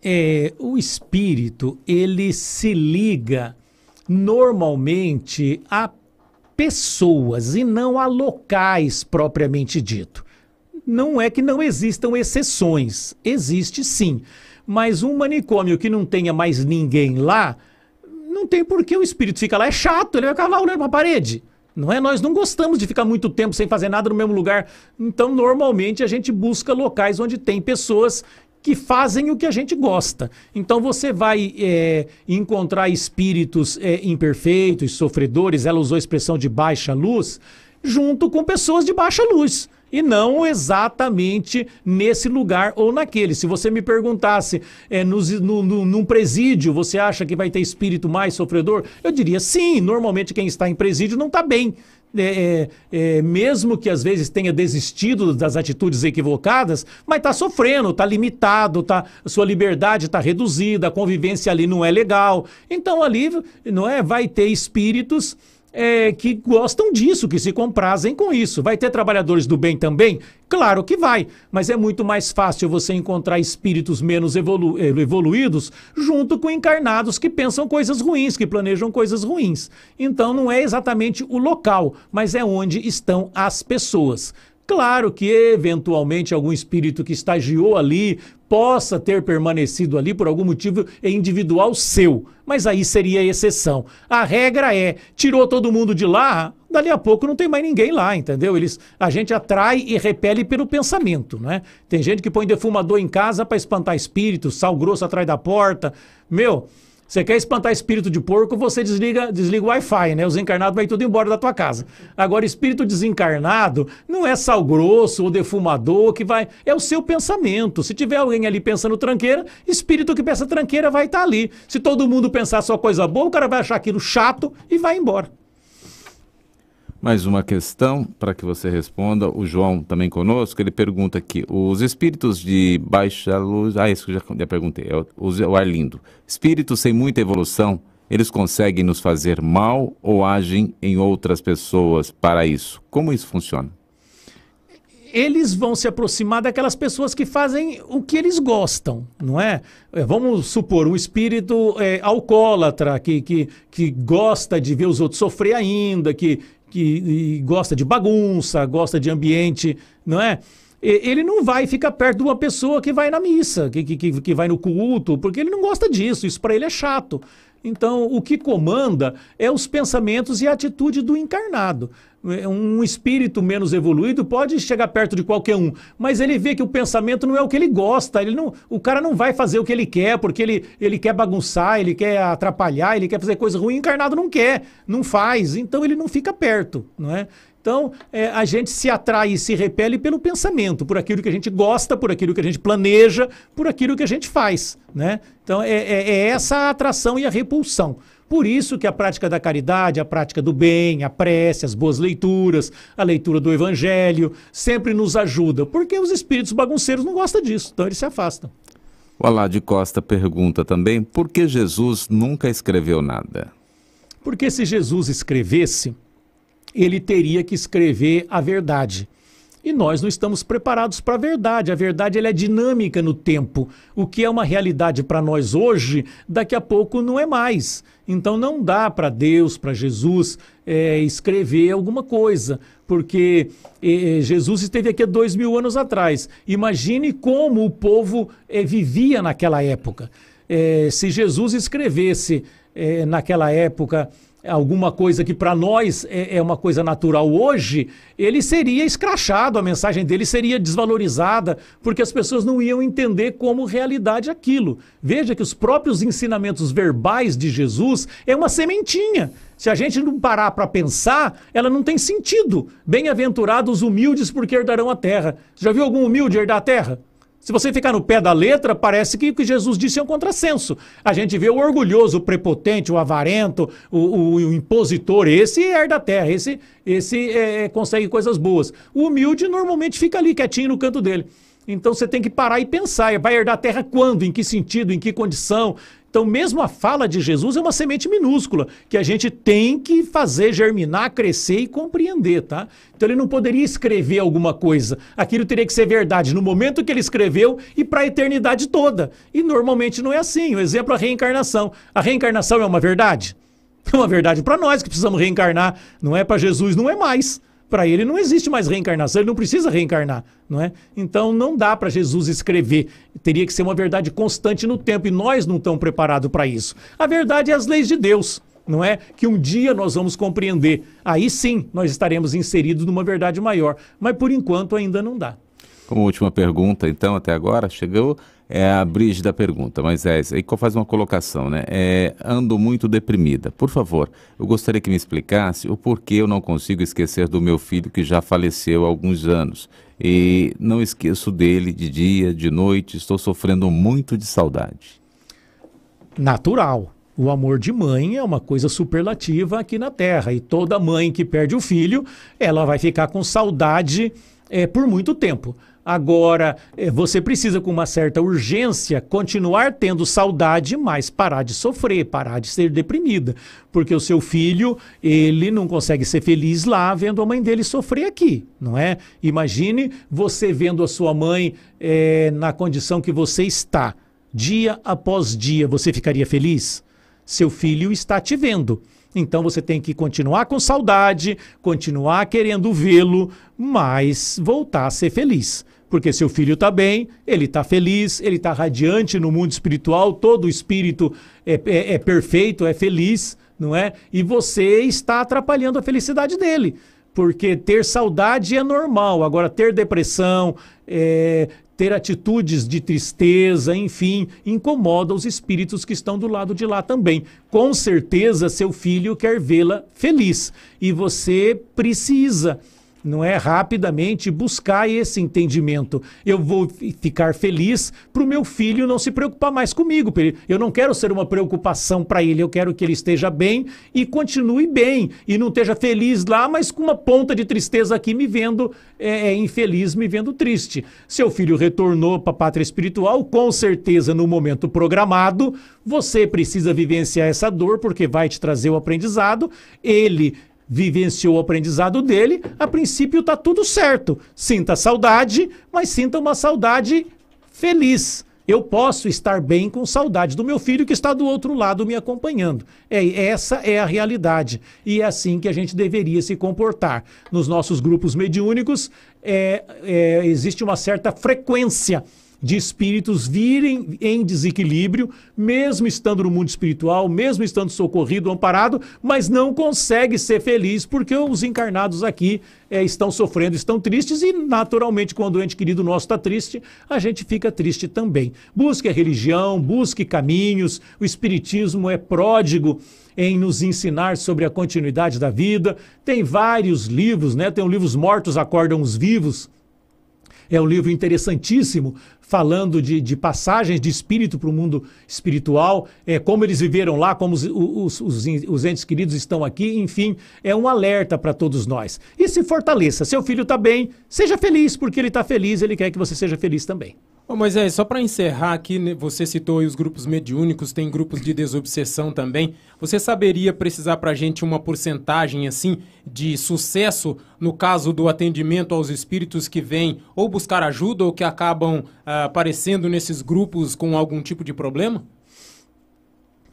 É, o espírito ele se liga normalmente a pessoas e não a locais propriamente dito. não é que não existam exceções. Existe sim. Mas um manicômio que não tenha mais ninguém lá, não tem por que o espírito fica lá. É chato, ele vai lá olhando para a parede. Não é? Nós não gostamos de ficar muito tempo sem fazer nada no mesmo lugar. Então, normalmente, a gente busca locais onde tem pessoas que fazem o que a gente gosta. Então você vai é, encontrar espíritos é, imperfeitos, sofredores, ela usou a expressão de baixa luz, junto com pessoas de baixa luz e não exatamente nesse lugar ou naquele. Se você me perguntasse, é, no, no, no, num presídio, você acha que vai ter espírito mais sofredor? Eu diria sim, normalmente quem está em presídio não está bem. É, é, é, mesmo que às vezes tenha desistido das atitudes equivocadas, mas está sofrendo, está limitado, tá, sua liberdade está reduzida, a convivência ali não é legal. Então ali não é, vai ter espíritos é, que gostam disso, que se comprazem com isso. Vai ter trabalhadores do bem também? Claro que vai, mas é muito mais fácil você encontrar espíritos menos evolu eh, evoluídos junto com encarnados que pensam coisas ruins, que planejam coisas ruins. Então não é exatamente o local, mas é onde estão as pessoas. Claro que, eventualmente, algum espírito que estagiou ali possa ter permanecido ali por algum motivo individual seu, mas aí seria exceção. A regra é: tirou todo mundo de lá, dali a pouco não tem mais ninguém lá, entendeu? Eles, a gente atrai e repele pelo pensamento, né? Tem gente que põe defumador em casa para espantar espíritos, sal grosso atrás da porta. Meu, você quer espantar espírito de porco, você desliga, desliga o Wi-Fi, né? Os encarnados vão tudo embora da tua casa. Agora, espírito desencarnado não é sal grosso ou defumador que vai. É o seu pensamento. Se tiver alguém ali pensando tranqueira, espírito que pensa tranqueira vai estar tá ali. Se todo mundo pensar só coisa boa, o cara vai achar aquilo chato e vai embora. Mais uma questão para que você responda. O João também conosco, ele pergunta aqui: os espíritos de baixa luz. Ah, isso que eu já, já perguntei, é o, o Arlindo. Espíritos sem muita evolução, eles conseguem nos fazer mal ou agem em outras pessoas para isso? Como isso funciona? eles vão se aproximar daquelas pessoas que fazem o que eles gostam, não é? é vamos supor, um espírito é, alcoólatra que, que, que gosta de ver os outros sofrer ainda, que, que gosta de bagunça, gosta de ambiente, não é? Ele não vai ficar perto de uma pessoa que vai na missa, que, que, que vai no culto, porque ele não gosta disso, isso para ele é chato. Então, o que comanda é os pensamentos e a atitude do encarnado. Um espírito menos evoluído pode chegar perto de qualquer um, mas ele vê que o pensamento não é o que ele gosta. Ele não, o cara não vai fazer o que ele quer, porque ele, ele quer bagunçar, ele quer atrapalhar, ele quer fazer coisa ruim. Encarnado não quer, não faz, então ele não fica perto, não é? Então, é, a gente se atrai e se repele pelo pensamento, por aquilo que a gente gosta, por aquilo que a gente planeja, por aquilo que a gente faz. Né? Então, é, é, é essa a atração e a repulsão. Por isso que a prática da caridade, a prática do bem, a prece, as boas leituras, a leitura do evangelho, sempre nos ajuda, porque os espíritos bagunceiros não gostam disso, então eles se afastam. O Alá de Costa pergunta também por que Jesus nunca escreveu nada? Porque se Jesus escrevesse, ele teria que escrever a verdade. E nós não estamos preparados para a verdade. A verdade ela é dinâmica no tempo. O que é uma realidade para nós hoje, daqui a pouco não é mais. Então não dá para Deus, para Jesus, é, escrever alguma coisa, porque é, Jesus esteve aqui há dois mil anos atrás. Imagine como o povo é, vivia naquela época. É, se Jesus escrevesse é, naquela época alguma coisa que para nós é, é, uma coisa natural hoje, ele seria escrachado, a mensagem dele seria desvalorizada, porque as pessoas não iam entender como realidade aquilo. Veja que os próprios ensinamentos verbais de Jesus é uma sementinha. Se a gente não parar para pensar, ela não tem sentido. Bem-aventurados humildes porque herdarão a terra. Já viu algum humilde herdar a terra? Se você ficar no pé da letra, parece que o que Jesus disse é um contrassenso. A gente vê o orgulhoso, o prepotente, o avarento, o, o, o impositor, esse herda a terra, esse, esse é, é, consegue coisas boas. O humilde normalmente fica ali quietinho no canto dele. Então você tem que parar e pensar. Vai herdar a terra quando? Em que sentido? Em que condição? Então, mesmo a fala de Jesus é uma semente minúscula, que a gente tem que fazer germinar, crescer e compreender, tá? Então, ele não poderia escrever alguma coisa. Aquilo teria que ser verdade no momento que ele escreveu e para a eternidade toda. E normalmente não é assim. O exemplo é a reencarnação. A reencarnação é uma verdade? É uma verdade para nós que precisamos reencarnar. Não é para Jesus, não é mais. Para ele não existe mais reencarnação, ele não precisa reencarnar, não é? Então não dá para Jesus escrever. Teria que ser uma verdade constante no tempo e nós não estamos preparados para isso. A verdade é as leis de Deus não é? Que um dia nós vamos compreender. Aí sim nós estaremos inseridos numa verdade maior. Mas por enquanto ainda não dá. Como última pergunta, então, até agora, chegou é a Brígida pergunta, mas é, aí faz uma colocação, né? É, ando muito deprimida. Por favor, eu gostaria que me explicasse o porquê eu não consigo esquecer do meu filho que já faleceu há alguns anos. E não esqueço dele de dia, de noite, estou sofrendo muito de saudade. Natural. O amor de mãe é uma coisa superlativa aqui na Terra. E toda mãe que perde o filho, ela vai ficar com saudade é, por muito tempo. Agora, é, você precisa, com uma certa urgência, continuar tendo saudade, mas parar de sofrer, parar de ser deprimida. Porque o seu filho, ele não consegue ser feliz lá vendo a mãe dele sofrer aqui, não é? Imagine você vendo a sua mãe é, na condição que você está, dia após dia, você ficaria feliz? Seu filho está te vendo. Então você tem que continuar com saudade, continuar querendo vê-lo, mas voltar a ser feliz. Porque seu filho está bem, ele está feliz, ele está radiante no mundo espiritual, todo espírito é, é, é perfeito, é feliz, não é? E você está atrapalhando a felicidade dele porque ter saudade é normal. Agora, ter depressão, é, ter atitudes de tristeza, enfim, incomoda os espíritos que estão do lado de lá também. Com certeza, seu filho quer vê-la feliz e você precisa não é rapidamente buscar esse entendimento. Eu vou ficar feliz para o meu filho não se preocupar mais comigo. Eu não quero ser uma preocupação para ele, eu quero que ele esteja bem e continue bem e não esteja feliz lá, mas com uma ponta de tristeza aqui me vendo é, é infeliz, me vendo triste. Seu filho retornou para a pátria espiritual, com certeza no momento programado. Você precisa vivenciar essa dor porque vai te trazer o aprendizado. Ele vivenciou o aprendizado dele, a princípio está tudo certo. Sinta saudade, mas sinta uma saudade feliz. Eu posso estar bem com saudade do meu filho que está do outro lado me acompanhando. É, essa é a realidade. E é assim que a gente deveria se comportar. Nos nossos grupos mediúnicos, é, é, existe uma certa frequência de espíritos virem em desequilíbrio, mesmo estando no mundo espiritual, mesmo estando socorrido, amparado, mas não consegue ser feliz porque os encarnados aqui é, estão sofrendo, estão tristes e, naturalmente, quando o ente querido nosso está triste, a gente fica triste também. Busque a religião, busque caminhos, o Espiritismo é pródigo em nos ensinar sobre a continuidade da vida. Tem vários livros, né? Tem o livro Os Mortos Acordam os Vivos, é um livro interessantíssimo, falando de, de passagens de espírito para o mundo espiritual, é, como eles viveram lá, como os, os, os, os entes queridos estão aqui, enfim, é um alerta para todos nós. E se fortaleça, seu filho está bem, seja feliz, porque ele está feliz, ele quer que você seja feliz também. Ô Moisés, só para encerrar aqui, né, você citou os grupos mediúnicos, tem grupos de desobsessão também. Você saberia precisar para a gente uma porcentagem assim de sucesso no caso do atendimento aos espíritos que vêm ou buscar ajuda ou que acabam ah, aparecendo nesses grupos com algum tipo de problema?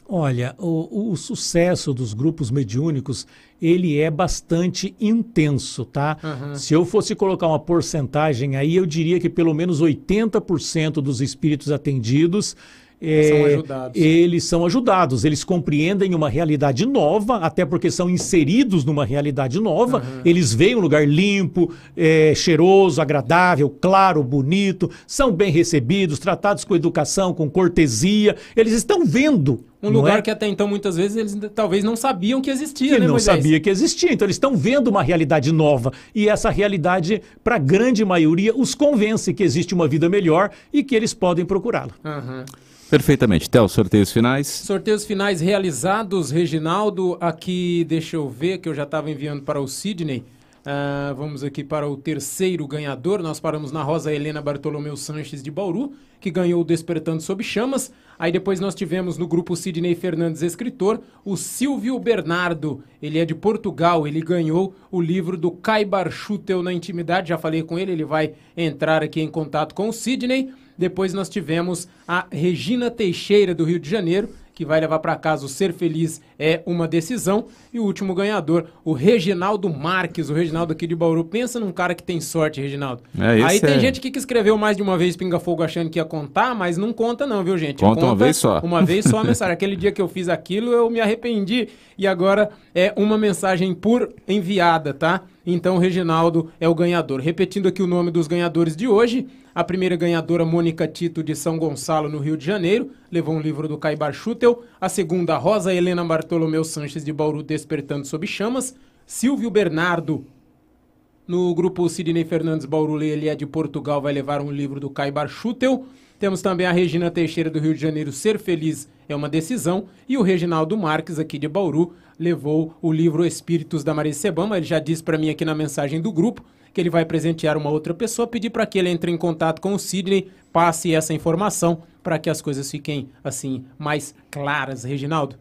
Olha, o, o, sucesso dos grupos mediúnicos, ele é bastante intenso, tá? Uhum. Se eu fosse colocar uma porcentagem aí, eu diria que pelo menos 80% dos espíritos atendidos são ajudados. Eles são ajudados, eles compreendem uma realidade nova, até porque são inseridos numa realidade nova. Uhum. Eles veem um lugar limpo, é, cheiroso, agradável, claro, bonito, são bem recebidos, tratados com educação, com cortesia. Eles estão vendo um lugar é? que até então, muitas vezes, eles talvez não sabiam que existia, que né, não Moisés? sabia que existia. Então, eles estão vendo uma realidade nova. E essa realidade, para a grande maioria, os convence que existe uma vida melhor e que eles podem procurá-la. Uhum. Perfeitamente. Theo, sorteios finais? Sorteios finais realizados, Reginaldo. Aqui, deixa eu ver, que eu já estava enviando para o Sidney. Uh, vamos aqui para o terceiro ganhador. Nós paramos na Rosa Helena Bartolomeu Sanches de Bauru, que ganhou o Despertando Sob Chamas. Aí depois nós tivemos no grupo Sidney Fernandes Escritor o Silvio Bernardo. Ele é de Portugal, ele ganhou o livro do Caibar Schutel na Intimidade. Já falei com ele, ele vai entrar aqui em contato com o Sidney. Depois nós tivemos a Regina Teixeira, do Rio de Janeiro, que vai levar para casa o Ser Feliz é uma decisão. E o último ganhador, o Reginaldo Marques, o Reginaldo aqui de Bauru. Pensa num cara que tem sorte, Reginaldo. É, Aí tem é... gente que escreveu mais de uma vez Pinga Fogo achando que ia contar, mas não conta não, viu, gente? Conta, conta uma vez só. Uma vez só a mensagem. Aquele dia que eu fiz aquilo, eu me arrependi. E agora é uma mensagem por enviada, tá? Então o Reginaldo é o ganhador. Repetindo aqui o nome dos ganhadores de hoje. A primeira ganhadora, Mônica Tito, de São Gonçalo, no Rio de Janeiro, levou um livro do Caibar Schutel. A segunda, Rosa Helena Bartolomeu Sanches, de Bauru, Despertando Sob Chamas. Silvio Bernardo, no grupo Sidney Fernandes Bauru, ele é de Portugal, vai levar um livro do Caibar Schutel. Temos também a Regina Teixeira, do Rio de Janeiro, Ser Feliz é uma Decisão. E o Reginaldo Marques, aqui de Bauru, levou o livro Espíritos da Maria Sebama. Ele já disse para mim aqui na mensagem do grupo que ele vai presentear uma outra pessoa, pedir para que ele entre em contato com o Sidney, passe essa informação para que as coisas fiquem assim mais claras, Reginaldo.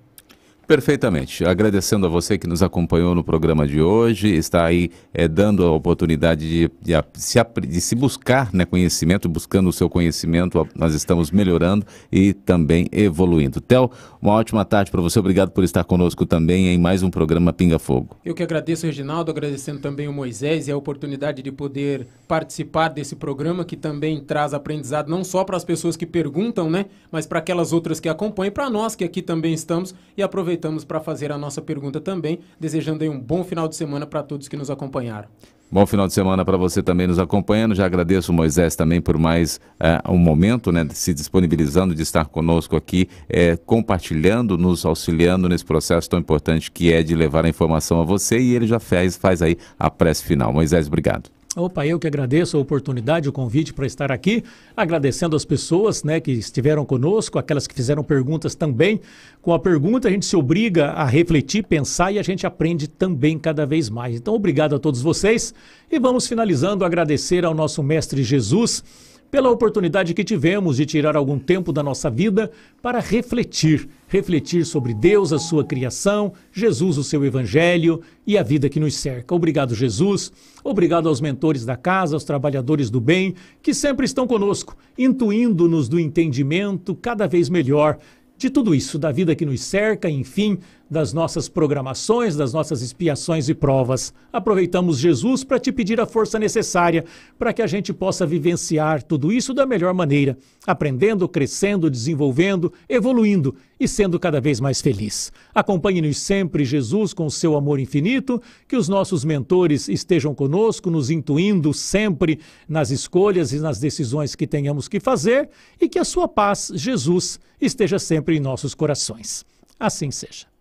Perfeitamente. Agradecendo a você que nos acompanhou no programa de hoje, está aí é, dando a oportunidade de, de, se, de se buscar né, conhecimento, buscando o seu conhecimento, nós estamos melhorando e também evoluindo. Theo, uma ótima tarde para você, obrigado por estar conosco também em mais um programa Pinga Fogo. Eu que agradeço, Reginaldo, agradecendo também o Moisés e a oportunidade de poder participar desse programa que também traz aprendizado não só para as pessoas que perguntam, né, mas para aquelas outras que acompanham, para nós que aqui também estamos e aproveitamos aproveitamos para fazer a nossa pergunta também, desejando um bom final de semana para todos que nos acompanharam. Bom final de semana para você também nos acompanhando. Já agradeço Moisés também por mais uh, um momento, né, se disponibilizando de estar conosco aqui, é, compartilhando, nos auxiliando nesse processo tão importante que é de levar a informação a você. E ele já faz, faz aí a prece final. Moisés, obrigado. Opa, eu que agradeço a oportunidade, o convite para estar aqui, agradecendo as pessoas né, que estiveram conosco, aquelas que fizeram perguntas também. Com a pergunta, a gente se obriga a refletir, pensar e a gente aprende também cada vez mais. Então, obrigado a todos vocês e vamos finalizando agradecer ao nosso Mestre Jesus pela oportunidade que tivemos de tirar algum tempo da nossa vida para refletir, refletir sobre Deus, a sua criação, Jesus, o seu evangelho e a vida que nos cerca. Obrigado, Jesus. Obrigado aos mentores da casa, aos trabalhadores do bem, que sempre estão conosco, intuindo-nos do entendimento cada vez melhor de tudo isso, da vida que nos cerca, enfim, das nossas programações, das nossas expiações e provas. Aproveitamos Jesus para te pedir a força necessária para que a gente possa vivenciar tudo isso da melhor maneira, aprendendo, crescendo, desenvolvendo, evoluindo e sendo cada vez mais feliz. Acompanhe-nos sempre, Jesus, com o seu amor infinito, que os nossos mentores estejam conosco, nos intuindo sempre nas escolhas e nas decisões que tenhamos que fazer e que a sua paz, Jesus, esteja sempre em nossos corações. Assim seja.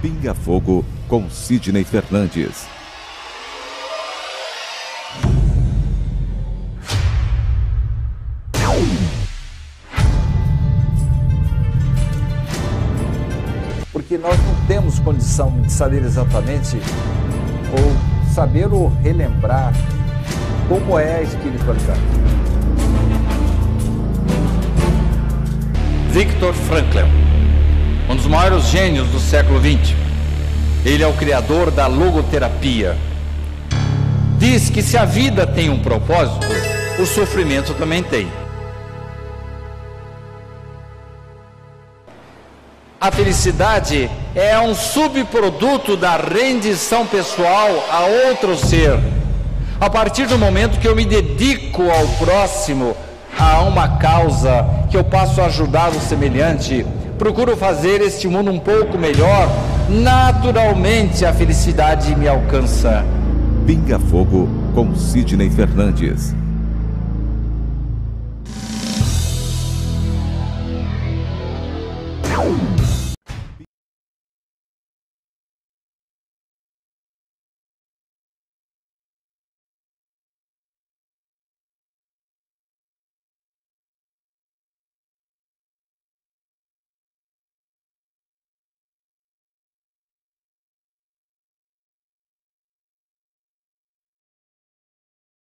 Pinga Fogo com Sidney Fernandes. Porque nós não temos condição de saber exatamente ou saber ou relembrar como é a espiritualidade. Victor Frankl um dos maiores gênios do século XX. Ele é o criador da logoterapia. Diz que se a vida tem um propósito, o sofrimento também tem. A felicidade é um subproduto da rendição pessoal a outro ser. A partir do momento que eu me dedico ao próximo, a uma causa, que eu passo a ajudar o semelhante, procuro fazer este mundo um pouco melhor, naturalmente a felicidade me alcança. Pinga Fogo com Sidney Fernandes.